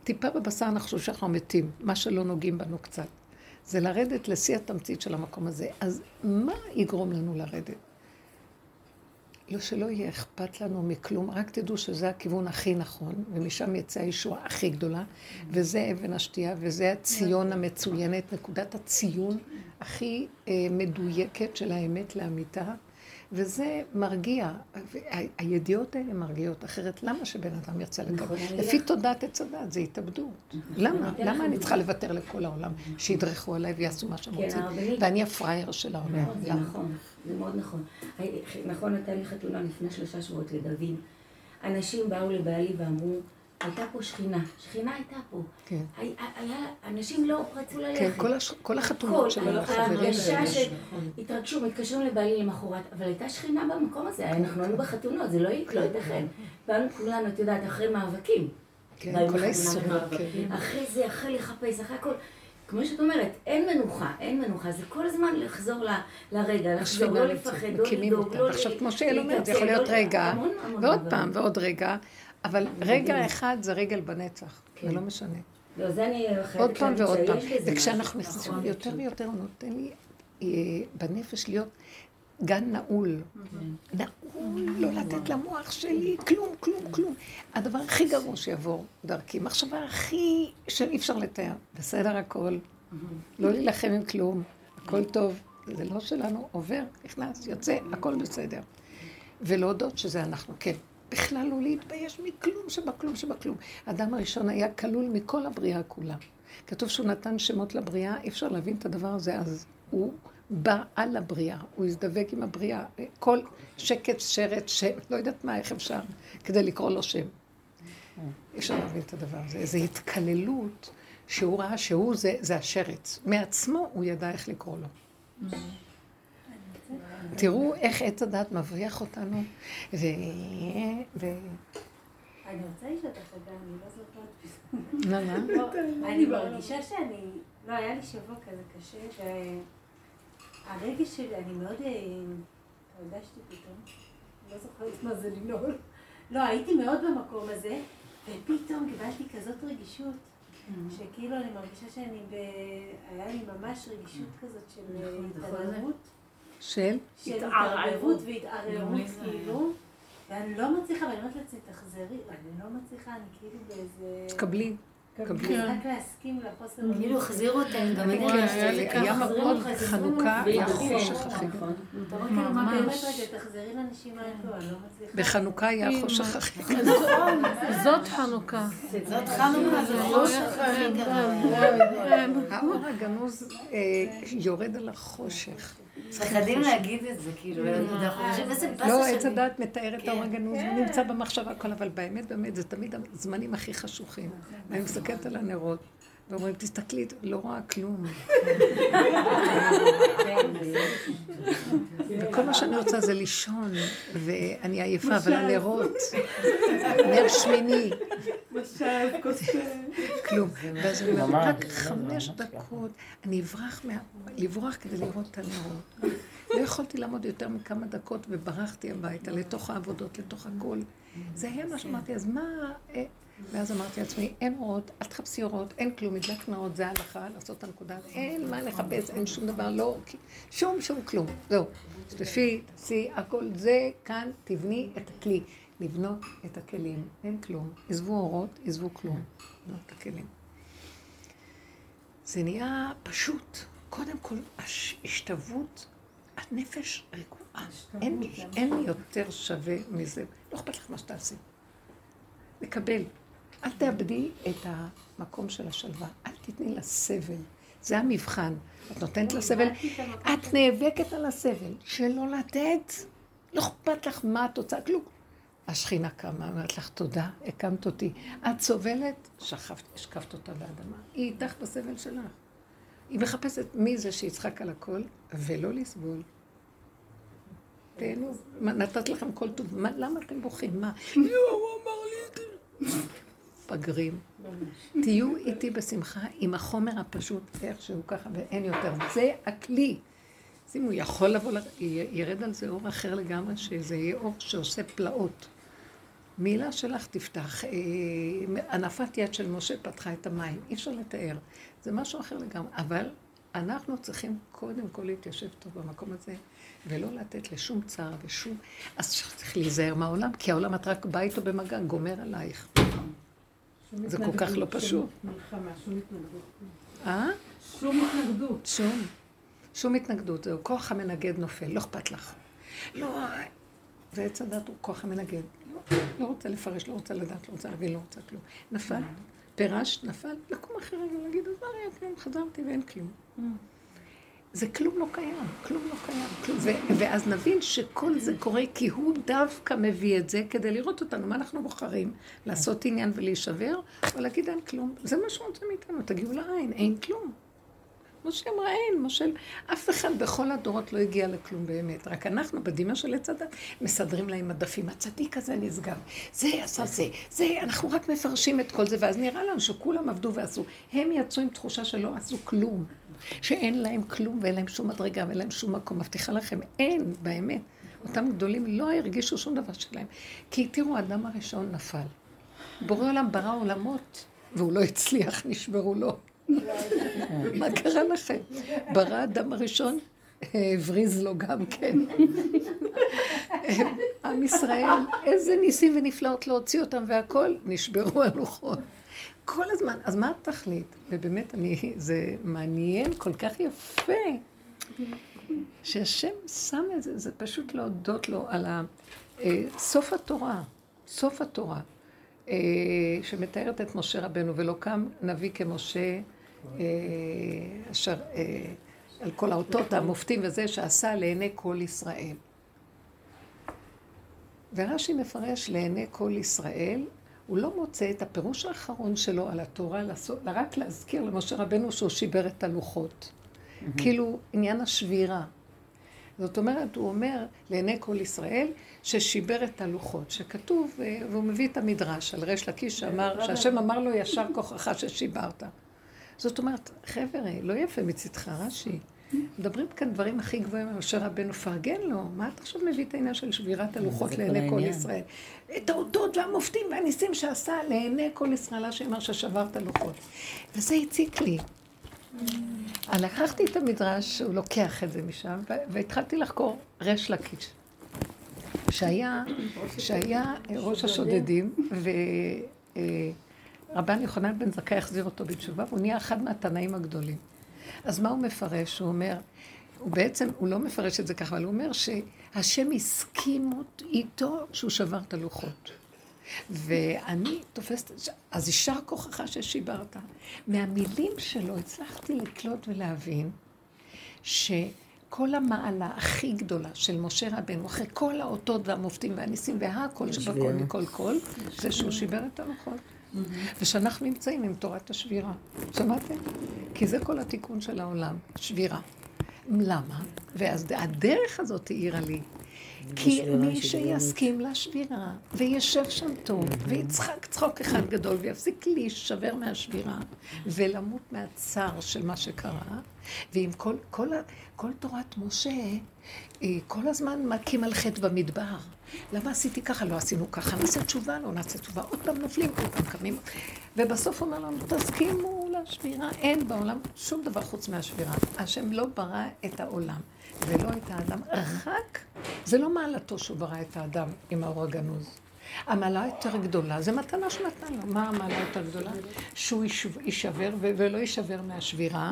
טיפה בבשר אנחנו חושבים שאנחנו מתים, מה שלא נוגעים בנו קצת. זה לרדת לשיא התמצית של המקום הזה. אז מה יגרום לנו לרדת? לא שלא יהיה אכפת לנו מכלום, רק תדעו שזה הכיוון הכי נכון, ומשם יצאה הישועה הכי גדולה, וזה אבן השתייה, וזה הציון המצוינת, נקודת הציון הכי אה, מדויקת של האמת לאמיתה. וזה מרגיע. הידיעות האלה מרגיעות, אחרת למה שבן אדם ירצה לקבל? נכון, לפי תודעת עץ הדת, זה התאבדות. למה? למה אני צריכה לוותר לכל העולם? שידרכו עליי ויעשו מה שהם כן, רוצים, ואני הפראייר של העולם. נכון, זה נכון, זה מאוד נכון. נכון, הייתה לי חתונה לפני שלושה שבועות לדוד. אנשים באו לבעלי ואמרו, הייתה פה שכינה, שכינה הייתה פה. כן. היה, אנשים לא רצו ללכת. כן, כל, הש... כל החתונות של החברים. שהתרגשו, מתקשרים לבעלי למחרת, אבל הייתה שכינה במקום הזה, אנחנו היינו בחתונות, זה לא, לא ייתכן. באנו כולנו, את יודעת, אחרי מאבקים. כן, כל האיסורים. כן. אחרי זה, אחרי לחפש, אחרי הכל. כמו שאת אומרת, אין מנוחה, אין מנוחה, זה כל הזמן לחזור ל, לרגע, לחזור, לא לפחד, לא לדאוג, לא... עכשיו, כמו שיעל אומרת, זה יכול להיות לא רגע, ועוד פעם, ועוד רגע. אבל רגע אחד זה רגל בנצח, זה כן. לא משנה. לא, זה אני עוד פעם ועוד פעם. וכשאנחנו נכנסים נכון. יותר ויותר, נותן לי אה, בנפש להיות גן נעול. נעול, לא לתת למוח שלי כלום, כלום, כלום. הדבר הכי גרוע שיעבור דרכי, מחשבה הכי שאי אפשר לתאר. בסדר הכל, לא להילחם עם כלום, הכל טוב, זה לא שלנו, עובר, נכנס, יוצא, הכל בסדר. ולהודות שזה אנחנו, כן. בכלל לא להתבייש מכלום שבכלום שבכלום. האדם הראשון היה כלול מכל הבריאה כולה. כתוב שהוא נתן שמות לבריאה, אי אפשר להבין את הדבר הזה, אז הוא בא על הבריאה, הוא הזדבק עם הבריאה. כל שקט, שרת, שם, לא יודעת מה, איך אפשר, כדי לקרוא לו שם. אי אפשר להבין את הדבר הזה. איזו התקללות שהוא ראה שהוא זה, זה השרץ. מעצמו הוא ידע איך לקרוא לו. תראו איך עץ הדת מבריח אותנו, ו... ו... אני רוצה לשאול אותך, אני לא זוכרת. למה? אני מרגישה שאני לא, היה לי שבוע כזה קשה, והרגש שלי, אני מאוד... אה, הרגשתי פתאום, לא זוכרת מה זה לנעול. לא, הייתי מאוד במקום הזה, ופתאום קיבלתי כזאת רגישות, שכאילו אני מרגישה שאני ב... היה לי ממש רגישות כזאת של נכון, התערערות. של? של התערערות והתערערות, כאילו. ואני לא מצליחה, ואני אומרת לעצמי, תחזרי, אני לא מצליחה, אני כאילו באיזה... קבלי. קבלי. רק להסכים לחוסר... כאילו החזירו אותם, גם אני הרגשתי היה מאוד חנוכה, היה חושך הכי גדול. כאילו לא. בחנוכה היה חושך הכי גדול. זאת חנוכה. זאת חנוכה, זה חושך הכי גדול. האור הגנוז אה, יורד על החושך. מפחדים להגיד את זה, כאילו, אנחנו חושבים איזה באסה לא, עץ הדעת מתאר את האור הגנוז, הוא נמצא במחשבה הכל, אבל באמת, באמת, זה תמיד הזמנים הכי חשוכים. ואני מסתכלת על הנרות, ואומרים, תסתכלי, לא רואה כלום. וכל מה שאני רוצה זה לישון, ואני עייפה, אבל הנרות, נר שמיני, כלום. ואז אני אומרת, רק חמש דקות, אני אברח, מה- לברוח כדי לראות את הנרות. לא יכולתי לעמוד יותר מכמה דקות וברחתי הביתה, לתוך העבודות, לתוך הכל. זה היה מה שאמרתי, אז מה... ואז אמרתי לעצמי, אין אורות, אל תחפשי אורות, אין כלום, מדלק נאות, זה ההלכה, לעשות את הנקודה, אין מה לחפש, אין שום דבר, לא, שום שום כלום, זהו. שתפי, תעשי, הכל זה, כאן תבני את הכלי. לבנות את הכלים, אין כלום. עזבו אורות, עזבו כלום. לבנות את הכלים. זה נהיה פשוט. קודם כל, השתוות, הנפש רגועה. אין, אין יותר שווה מזה. לא אכפת לך מה שתעשי. לקבל. אל תאבדי את המקום של השלווה. אל תתני לה סבל. זה המבחן. את נותנת לה סבל, את נאבקת על הסבל. שלא לתת. לא אכפת לך מה התוצאה, כלום. השכינה קמה, אומרת לך, תודה, הקמת אותי. את סובלת, שכבת, השקפת אותה באדמה. היא איתך בסבל שלך. היא מחפשת מי זה שיצחק על הכל, ולא לסבול. תהנו, נתת לכם כל טוב, מה, למה אתם בוכים? מה? יואו, הוא אמר לי את זה. פגרים. תהיו איתי בשמחה עם החומר הפשוט, איכשהו ככה, ואין יותר. זה הכלי. אז אם הוא יכול לבוא, ל- ירד על זה אור אחר לגמרי, שזה יהיה אור שעושה פלאות. מילה שלך תפתח, אה, הנפת יד של משה פתחה את המים, אי אפשר לתאר. זה משהו אחר לגמרי, אבל אנחנו צריכים קודם כל להתיישב טוב במקום הזה, ולא לתת לשום צער ושום... אז צריך להיזהר מהעולם, כי העולם את רק בא איתו במגע, גומר עלייך. זה כל כך לא פשוט. אה? שום התנגדות. שום. שום התנגדות, זהו, כוח המנגד נופל, לא אכפת לך. לא, זה עץ הדת הוא כוח המנגד. לא, לא רוצה לפרש, לא רוצה לדעת, לא רוצה להבין, לא רוצה כלום. נפל, פירש, נפל, לקום אחרי רגע ולהגיד, אז מה היה כלום, חזרתי ואין כלום. זה כלום לא קיים, כלום לא קיים, כלום. ו- ואז נבין שכל זה קורה כי הוא דווקא מביא את זה כדי לראות אותנו, מה אנחנו בוחרים? לעשות עניין ולהישבר, או להגיד אין כלום. זה מה שהוא רוצה מאיתנו, תגיעו לעין, אין כלום. משה אמרה אין, משה, אף אחד בכל הדורות לא הגיע לכלום באמת, רק אנחנו בדמיון של עץ הדת מסדרים להם מדפים, הצדיק הזה נסגר, זה עשה זה, זה, אנחנו רק מפרשים את כל זה, ואז נראה לנו שכולם עבדו ועשו. הם יצאו עם תחושה שלא עשו כלום, שאין להם כלום ואין להם שום מדרגה ואין להם שום מקום, מבטיחה לכם, אין, באמת. אותם גדולים לא הרגישו שום דבר שלהם. כי תראו, האדם הראשון נפל. בורא עולם ברא עולמות, והוא לא הצליח, נשברו לו. מה קרה לכם? ברא אדם הראשון, הבריז לו גם כן. עם ישראל, איזה ניסים ונפלאות להוציא אותם והכל, נשברו הלוחות. כל הזמן, אז מה התכלית? ובאמת, אני, זה מעניין, כל כך יפה, שהשם שם את זה, זה פשוט להודות לו על ה... אה, סוף התורה, סוף התורה, אה, שמתארת את משה רבנו, ולא קם נביא כמשה, אה, אשר, אה, על כל האותות המופתים וזה, שעשה לעיני כל ישראל. ורש"י מפרש לעיני כל ישראל, הוא לא מוצא את הפירוש האחרון שלו על התורה, רק להזכיר למשה רבנו שהוא שיבר את הלוחות. כאילו עניין השבירה. זאת אומרת, הוא אומר לעיני כל ישראל ששיבר את הלוחות, שכתוב, אה, והוא מביא את המדרש על ריש לקיש שאמר, שהשם אמר לו ישר כוחך ששיברת. זאת אומרת, חבר'ה, לא יפה מצדך, רש"י. מדברים כאן דברים הכי גבוהים על משה רבנו, פרגן לו. מה אתה עכשיו מביא את העניין של שבירת הלוחות זה כל לעיני כל. ישראל? את האותות והמופתים והניסים שעשה לעיני כל ישראל, השם אמר ששברת לוחות. וזה הציק לי. לקחתי את המדרש, הוא לוקח את זה משם, והתחלתי לחקור ריש לקיש. שהיה, שהיה ראש השודדים, ורבן יוחנן בן זכאי החזיר אותו בתשובה, והוא נהיה אחד מהתנאים הגדולים. אז מה הוא מפרש? הוא אומר, הוא בעצם, הוא לא מפרש את זה ככה, אבל הוא אומר שהשם הסכים איתו שהוא שבר את הלוחות. ואני תופסת, אז יישר כוחך ששיברת. מהמילים שלו הצלחתי לקלוט ולהבין שכל המעלה הכי גדולה של משה רבנו, אחרי כל האותות והמופתים והניסים והכל שבכל. מכל כל, זה שהוא שיבר את הלוחות. ושאנחנו נמצאים עם תורת השבירה. שמעתם? כי זה כל התיקון של העולם, שבירה. למה? ואז הדרך הזאת העירה לי. כי מי. שיסכים לשבירה, וישב שם טוב, ויצחק צחוק אחד גדול, ויפסיק להישבר מהשבירה, ולמות מהצער של מה שקרה, ועם כל, כל, כל תורת משה, אה, כל הזמן מכים על חטא במדבר. למה עשיתי ככה? לא עשינו ככה. נעשה תשובה, לא נעשה תשובה. עוד פעם נופלים, עוד פעם קמים. ובסוף אומר לנו, תסכימו לשבירה. אין בעולם שום דבר חוץ מהשבירה. השם לא ברא את העולם, ולא את האדם. רק, זה לא מעלתו שהוא ברא את האדם עם האור הגנוז. המעלה יותר גדולה, זה מתנה שנתנה לו. מה המעלה יותר גדולה? שהוא יישב- יישבר ולא יישבר מהשבירה,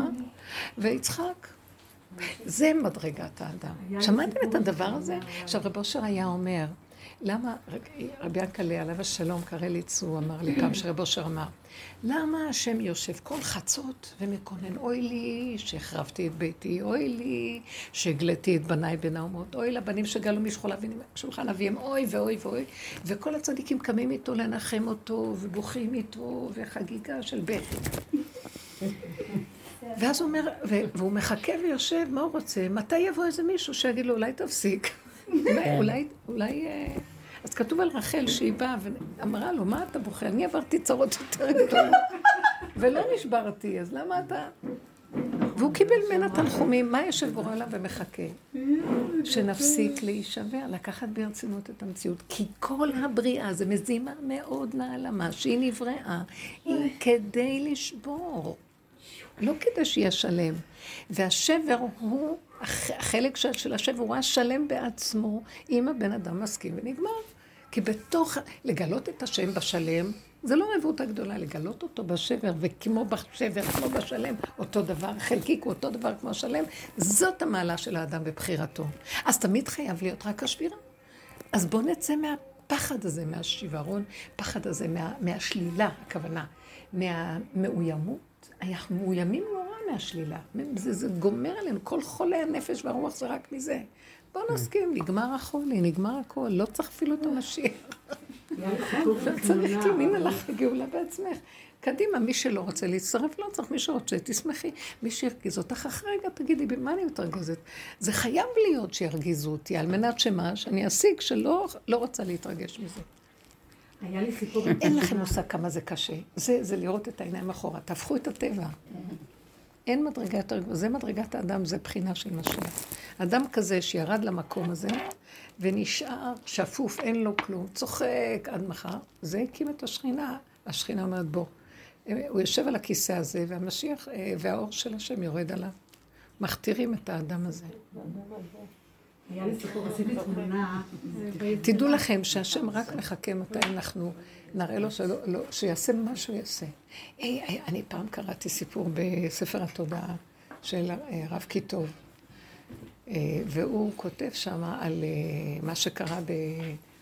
ויצחק. זה מדרגת האדם. שמעתם את הדבר הזה? עכשיו, רב אושר היה אומר, למה, רבי ינקלה עליו השלום, קרליץ, הוא אמר לי פעם שרב אושר אמר, למה השם יושב כל חצות ומקונן, אוי לי שהחרבתי את ביתי, אוי לי שהגליתי את בניי בין האומות, אוי לבנים שגלו משכול שולחן אביהם, אוי ואוי ואוי, וכל הצדיקים קמים איתו לנחם אותו, ובוכים איתו, וחגיגה של בכי. ואז הוא אומר, והוא מחכה ויושב, מה הוא רוצה? מתי יבוא איזה מישהו שיגיד לו, אולי תפסיק? אולי, אולי... אה, אז כתוב על רחל שהיא באה ואמרה לו, מה אתה בוכה? אני עברתי צרות יותר גדולות ולא נשברתי, אז למה אתה... והוא קיבל ממנה תנחומים, מה יושב עליו ומחכה? שנפסיק להישבר, לקחת ברצינות את המציאות. כי כל הבריאה זה מזימה מאוד נעלמה, שהיא נבראה, היא כדי לשבור. לא כדי שיהיה שלם. והשבר הוא, הח- החלק של, של השבר הוא השלם בעצמו, אם הבן אדם מסכים ונגמר. כי בתוך, לגלות את השם בשלם, זה לא רבותא גדולה, לגלות אותו בשבר, וכמו בשבר, כמו בשלם, אותו דבר, חלקיק הוא אותו דבר כמו השלם, זאת המעלה של האדם בבחירתו. אז תמיד חייב להיות רק השבירה. אז בואו נצא מהפחד הזה, מהשיוורון, פחד הזה, מה, מהשלילה, הכוונה, מהמאוימות. אנחנו מאוימים נורא מהשלילה. זה, זה גומר עלינו, כל חולי הנפש והרוח זה רק מזה. בואו נסכים, נגמר החולי, נגמר הכל, לא צריך אפילו את המשיח. לא צריך כלום, הנה לך גאולה בעצמך. קדימה, מי שלא רוצה להצטרף, לא צריך, מי שרוצה, תשמחי. מי שירגיז אותך, אחרי רגע תגידי, במה אני מתרגזת? זה חייב להיות שירגיזו אותי, על מנת שמה, שאני אשיג שלא לא רוצה להתרגש מזה. היה לי סיפור... אין לכם מושג כמה זה קשה. זה, זה לראות את העיניים אחורה. תהפכו את הטבע. אין מדרגה יותר גבוהה. זה מדרגת האדם, זה בחינה של משיח. אדם כזה שירד למקום הזה, ונשאר שפוף, אין לו כלום, צוחק עד מחר, זה הקים את השכינה. השכינה אומרת, בוא. הוא יושב על הכיסא הזה, והמשיח, אה, והאור של השם יורד עליו. מכתירים את האדם הזה. תדעו לכם שהשם רק מחכה מתי אנחנו נראה לו לא, שיעשה מה שהוא יעשה. אני פעם קראתי סיפור בספר התודעה של אה, הרב קיטוב, אה, והוא כותב שם על אה, מה שקרה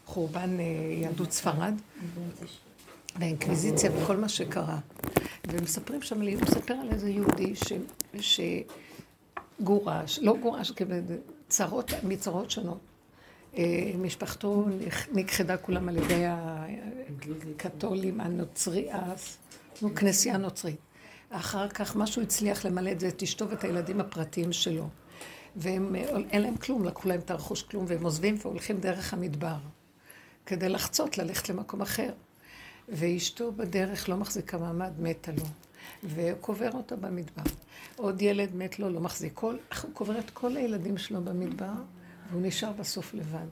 בחורבן אה, יהדות ספרד, והאינקוויזיציה וכל מה שקרה. ומספרים שם, הוא מספר על איזה יהודי ש... שגורש, לא גורש, צרות, מצרות שונות. אה, משפחתו נכ- נכחדה כולם על ידי הקתולים, הנוצרי, הס- נו, כנסייה נוצרית. אחר כך משהו הצליח למלא את זה, את אשתו ואת הילדים הפרטיים שלו. והם, אין להם כלום, לקחו להם את הרכוש כלום, והם עוזבים והולכים דרך המדבר. כדי לחצות, ללכת למקום אחר. ואשתו בדרך לא מחזיקה מעמד, מתה לו. וקובר אותו במדבר. עוד ילד מת לו, לא מחזיק. כל, הוא קובר את כל הילדים שלו במדבר, והוא נשאר בסוף לבד.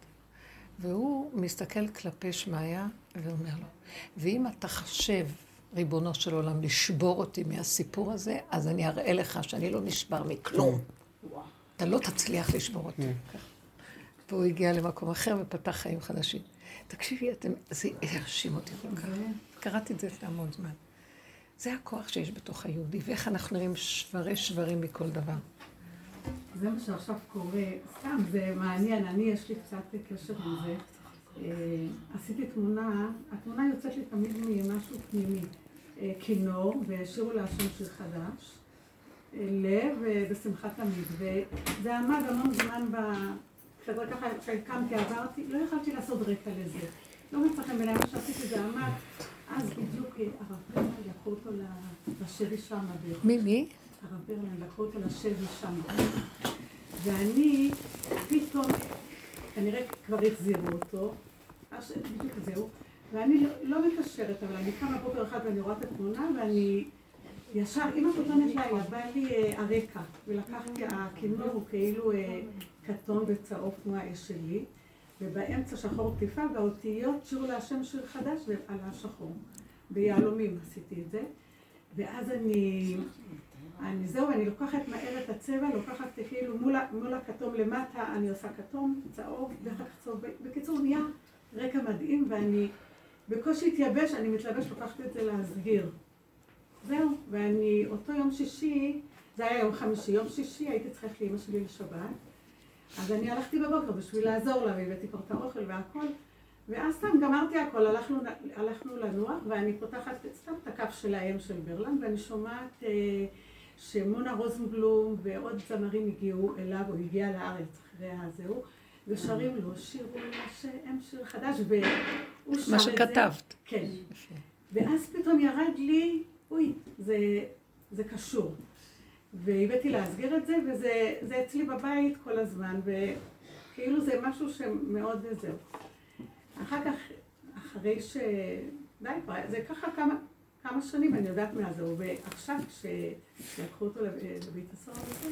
והוא מסתכל כלפי שמעיה ואומר לו, ואם אתה חושב, ריבונו של עולם, לשבור אותי מהסיפור הזה, אז אני אראה לך שאני לא נשבר מכלום. אתה לא תצליח לשבור אותי. והוא הגיע למקום אחר ופתח חיים חדשים. תקשיבי, אתם, זה הרשים אותי כל כך. קראתי את זה לפני המון זמן. זה הכוח שיש בתוך היהודי, ואיך אנחנו נראים שברי שברים מכל דבר. זה מה שעכשיו קורה, סתם, זה מעניין, אני יש לי קצת קשר עם זה. אה, עשיתי תמונה, התמונה יוצאת לי תמיד ממשהו פנימי. אה, כינור, והשאירו לה שם שיר חדש, אה, לב ושמחה תמיד, וזה עמד המון זמן בחדר ככה, כשקמתי, עברתי, לא יכולתי לעשות רקע לזה. לא מצא חן בעיניי מה שעשיתי, זה עמד, אז בדיוק הרב ברמן לקחו אותו לשבי שם. מי, מי? הרב ברמן לקחו אותו לשבי שם. ואני, פתאום, כנראה כבר החזירו אותו, בדיוק זהו, ואני לא, לא מקשרת, אבל אני קמה בוקר אחד ואני רואה את התמונה ואני ישר, עם הכותנת לילה, בא לי אה, הרקע, ולקחתי, הכינור הוא כאילו אה, כתום וצהוב כמו האש שלי, ובאמצע שחור טיפה, והאותיות שירו להשם שיר חדש ועל השחור. ביהלומים עשיתי את זה. ואז אני, אני זהו, אני לוקחת מהר את הצבע, לוקחת כאילו מול, מול הכתום למטה, אני עושה כתום, צהוב, ואחר כך צהוב. בקיצור, נהיה רקע מדהים, ואני בקושי התייבש, אני מתלבש, לוקחת את זה להסגיר. זהו, ואני, אותו יום שישי, זה היה יום חמישי, יום שישי הייתי צריכה ללכת לאמא שלי לשבת. אז אני הלכתי בבוקר בשביל לעזור לה, והבאתי כבר את האוכל והכל. ואז סתם גמרתי הכל, הלכנו, הלכנו לנוח, ואני פותחת סתם את הכף של האם של ברלנד, ואני שומעת אה, שמונה רוזנבלום ועוד זמרים הגיעו אליו, או הגיע לארץ אחרי הזהו, ושרים לו שירו לשם שיר חדש, והוא שר את זה. מה שכתבת. כן. ואז פתאום ירד לי, אוי, זה, זה קשור. והבאתי להסגיר את זה, וזה אצלי בבית כל הזמן, וכאילו זה משהו שמאוד זהו. אחר כך, אחרי ש... די, זה ככה כמה, כמה שנים, אני יודעת מה זה, ועכשיו כשלקחו אותו לבית הסוהר וזה,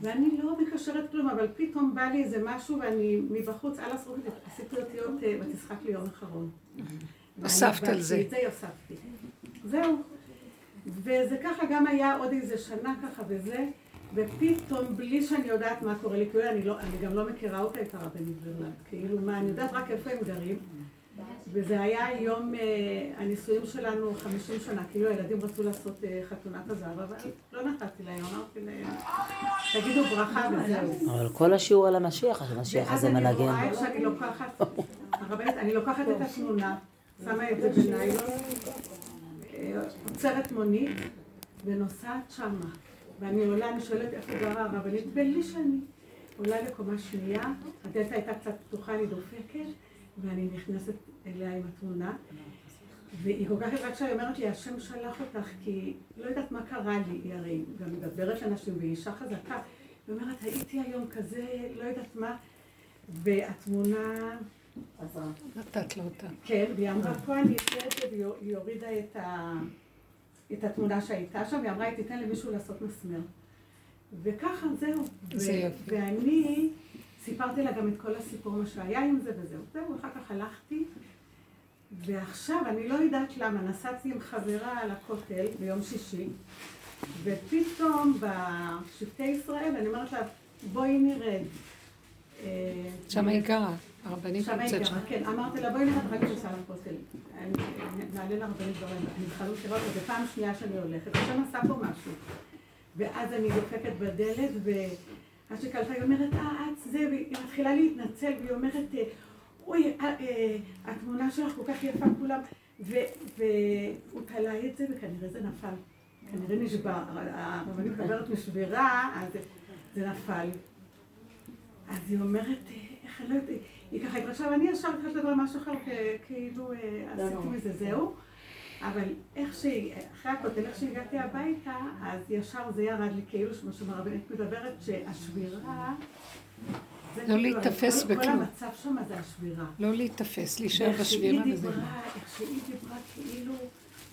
ואני לא מקשרת כלום, אבל פתאום בא לי איזה משהו, ואני מבחוץ, על הסרוגית, עשיתי אותיות ותשחק לי יום אחרון. הוספת על זה. את זה הוספתי. זהו. וזה ככה גם היה עוד איזה שנה ככה וזה, ופתאום, בלי שאני יודעת מה קורה לי, כאילו אני, לא, אני גם לא מכירה אותה את הרבנית ברלנד, כאילו מה, אני יודעת רק איפה הם גרים, וזה היה יום אה, הנישואים שלנו 50 שנה, כאילו הילדים רצו לעשות אה, חתונת הזהב, אבל לא נתתי להם, אמרתי להם, תגידו ברכה וזהו. אבל כל השיעור על המשיח, המשיח הזה מנגן. ואז אני רואה איך שאני לוקחת, הרבנית, אני לוקחת את התמונה, שמה את זה בניילון, עוצרת מונית ונוסעת שמה. ואני עולה, אני שואלת איפה גרה הרבנית, בלי שאני עולה לקומה שנייה, הדלת הייתה קצת פתוחה, אני דופקת, ואני נכנסת אליה עם התמונה. והיא כל כך יפה כשהיא אומרת לי, השם שלח אותך, כי לא יודעת מה קרה לי, היא הרי גם מדברת לאנשים, והיא אישה חזקה. היא אומרת, הייתי היום כזה, לא יודעת מה, והתמונה... נתת לו אותה. כן, והיא אמרה, פה אני אעשה את זה, והיא הורידה את, התמונה שהייתה שם, והיא אמרה, היא תיתן למישהו לעשות מסמר. וככה, זהו. זה יפה. ואני סיפרתי לה גם את כל הסיפור, מה שהיה עם זה וזהו. זהו, אחר כך הלכתי, ועכשיו, אני לא יודעת למה, נסעתי עם חברה על הכותל ביום שישי, ופתאום בשבטי ישראל, אני אומרת לה, בואי נרד. אה, שם היא גרה. הרבנית נמצאת שם. כן, אמרתי לה, בואי נראה רק בכניסה לכותל. נעלה לרבנית דברים, אני בכלל לא מכירה אותה, זו פעם שנייה שאני הולכת, עכשיו עשה פה משהו. ואז אני דופקת בדלת, ואז שקלטה, היא אומרת, אה, את זה, והיא מתחילה להתנצל, והיא אומרת, אוי, התמונה שלך כל כך יפה כולם, והוא תלה את זה, וכנראה זה נפל. כנראה נשבר. הרבנית מדברת משבירה, אז זה נפל. אז היא אומרת, איך אני לא יודעת, היא ככה התרשמה, ואני ישר התחלתי לדבר על משהו אחר, כאילו עשיתי מזה זהו. אבל איך שהיא, אחרי הכותל, איך שהגעתי הביתה, אז ישר זה ירד לי כאילו, כמו שהרבנית מדברת, שהשבירה... לא להיתפס בכלום. כל המצב שם זה השבירה. לא להיתפס, להישאר בשבירה וזה... איך שהיא דיברה, כאילו,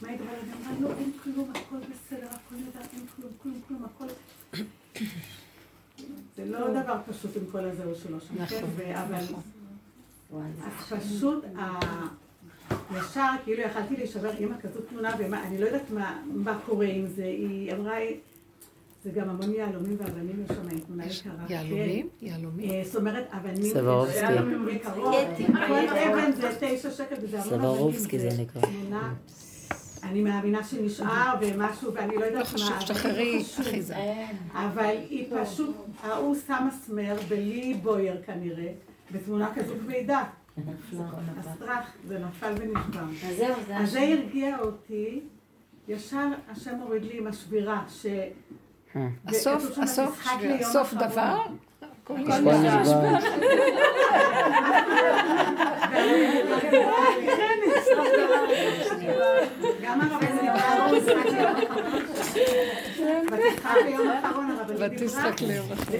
מה היא אמרה? היא אמרה, לא, אין כלום, הכל בסדר, הכל נהדר, אין כלום, כלום, כלום, הכל... זה לא דבר פשוט עם כל הזהו שלו שם, נכון, כן? אז פשוט, ה- ישר, כאילו יכלתי להישבר, אימא כזאת תמונה, ומה, אני לא יודעת מה, מה קורה עם זה, היא אמרה, זה גם המון יהלומים ואבנים יש שם, היא תמונה יקרה. יהלומים? כן. יהלומים? אה, זאת אומרת, אבנים, סברובסקי. יהלומים כל אבן זה תשע שקל, וזה המון אבנים. סברובסקי זה נקרא. אני מאמינה שנשאר ומשהו, ואני לא יודעת מה. לא חשוב, אבל שחררי, לא חשוב. אחיזה. אבל היא פשוט, ההוא שם מסמר בלי בויר כנראה, בתמונה כזאת כבדה. הסטרח, זה נפל ונשבר. אז זהו, זה אז זה. הרגיע אותי, ישר השם הוריד לי עם השבירה, ש... הסוף, שם, הסוף, "משחק ליום סוף אחרון". דבר? הכל נשמע. נשמע. גם הרבנית דיברה הרבנית דיברה. ליום אחרון. זה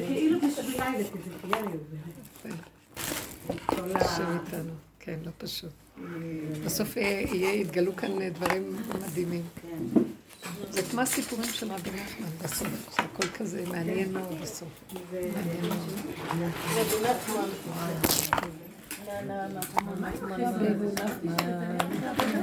כאילו בשבילי, זה כזה חייהו. כל ה- השם איתנו. כן, לא פשוט. בסוף יתגלו כאן אה, דברים מדהימים. זה כמו הסיפורים של רבי נחמן בסוף, שהכל כזה מעניין מאוד בסוף. מעניין מאוד.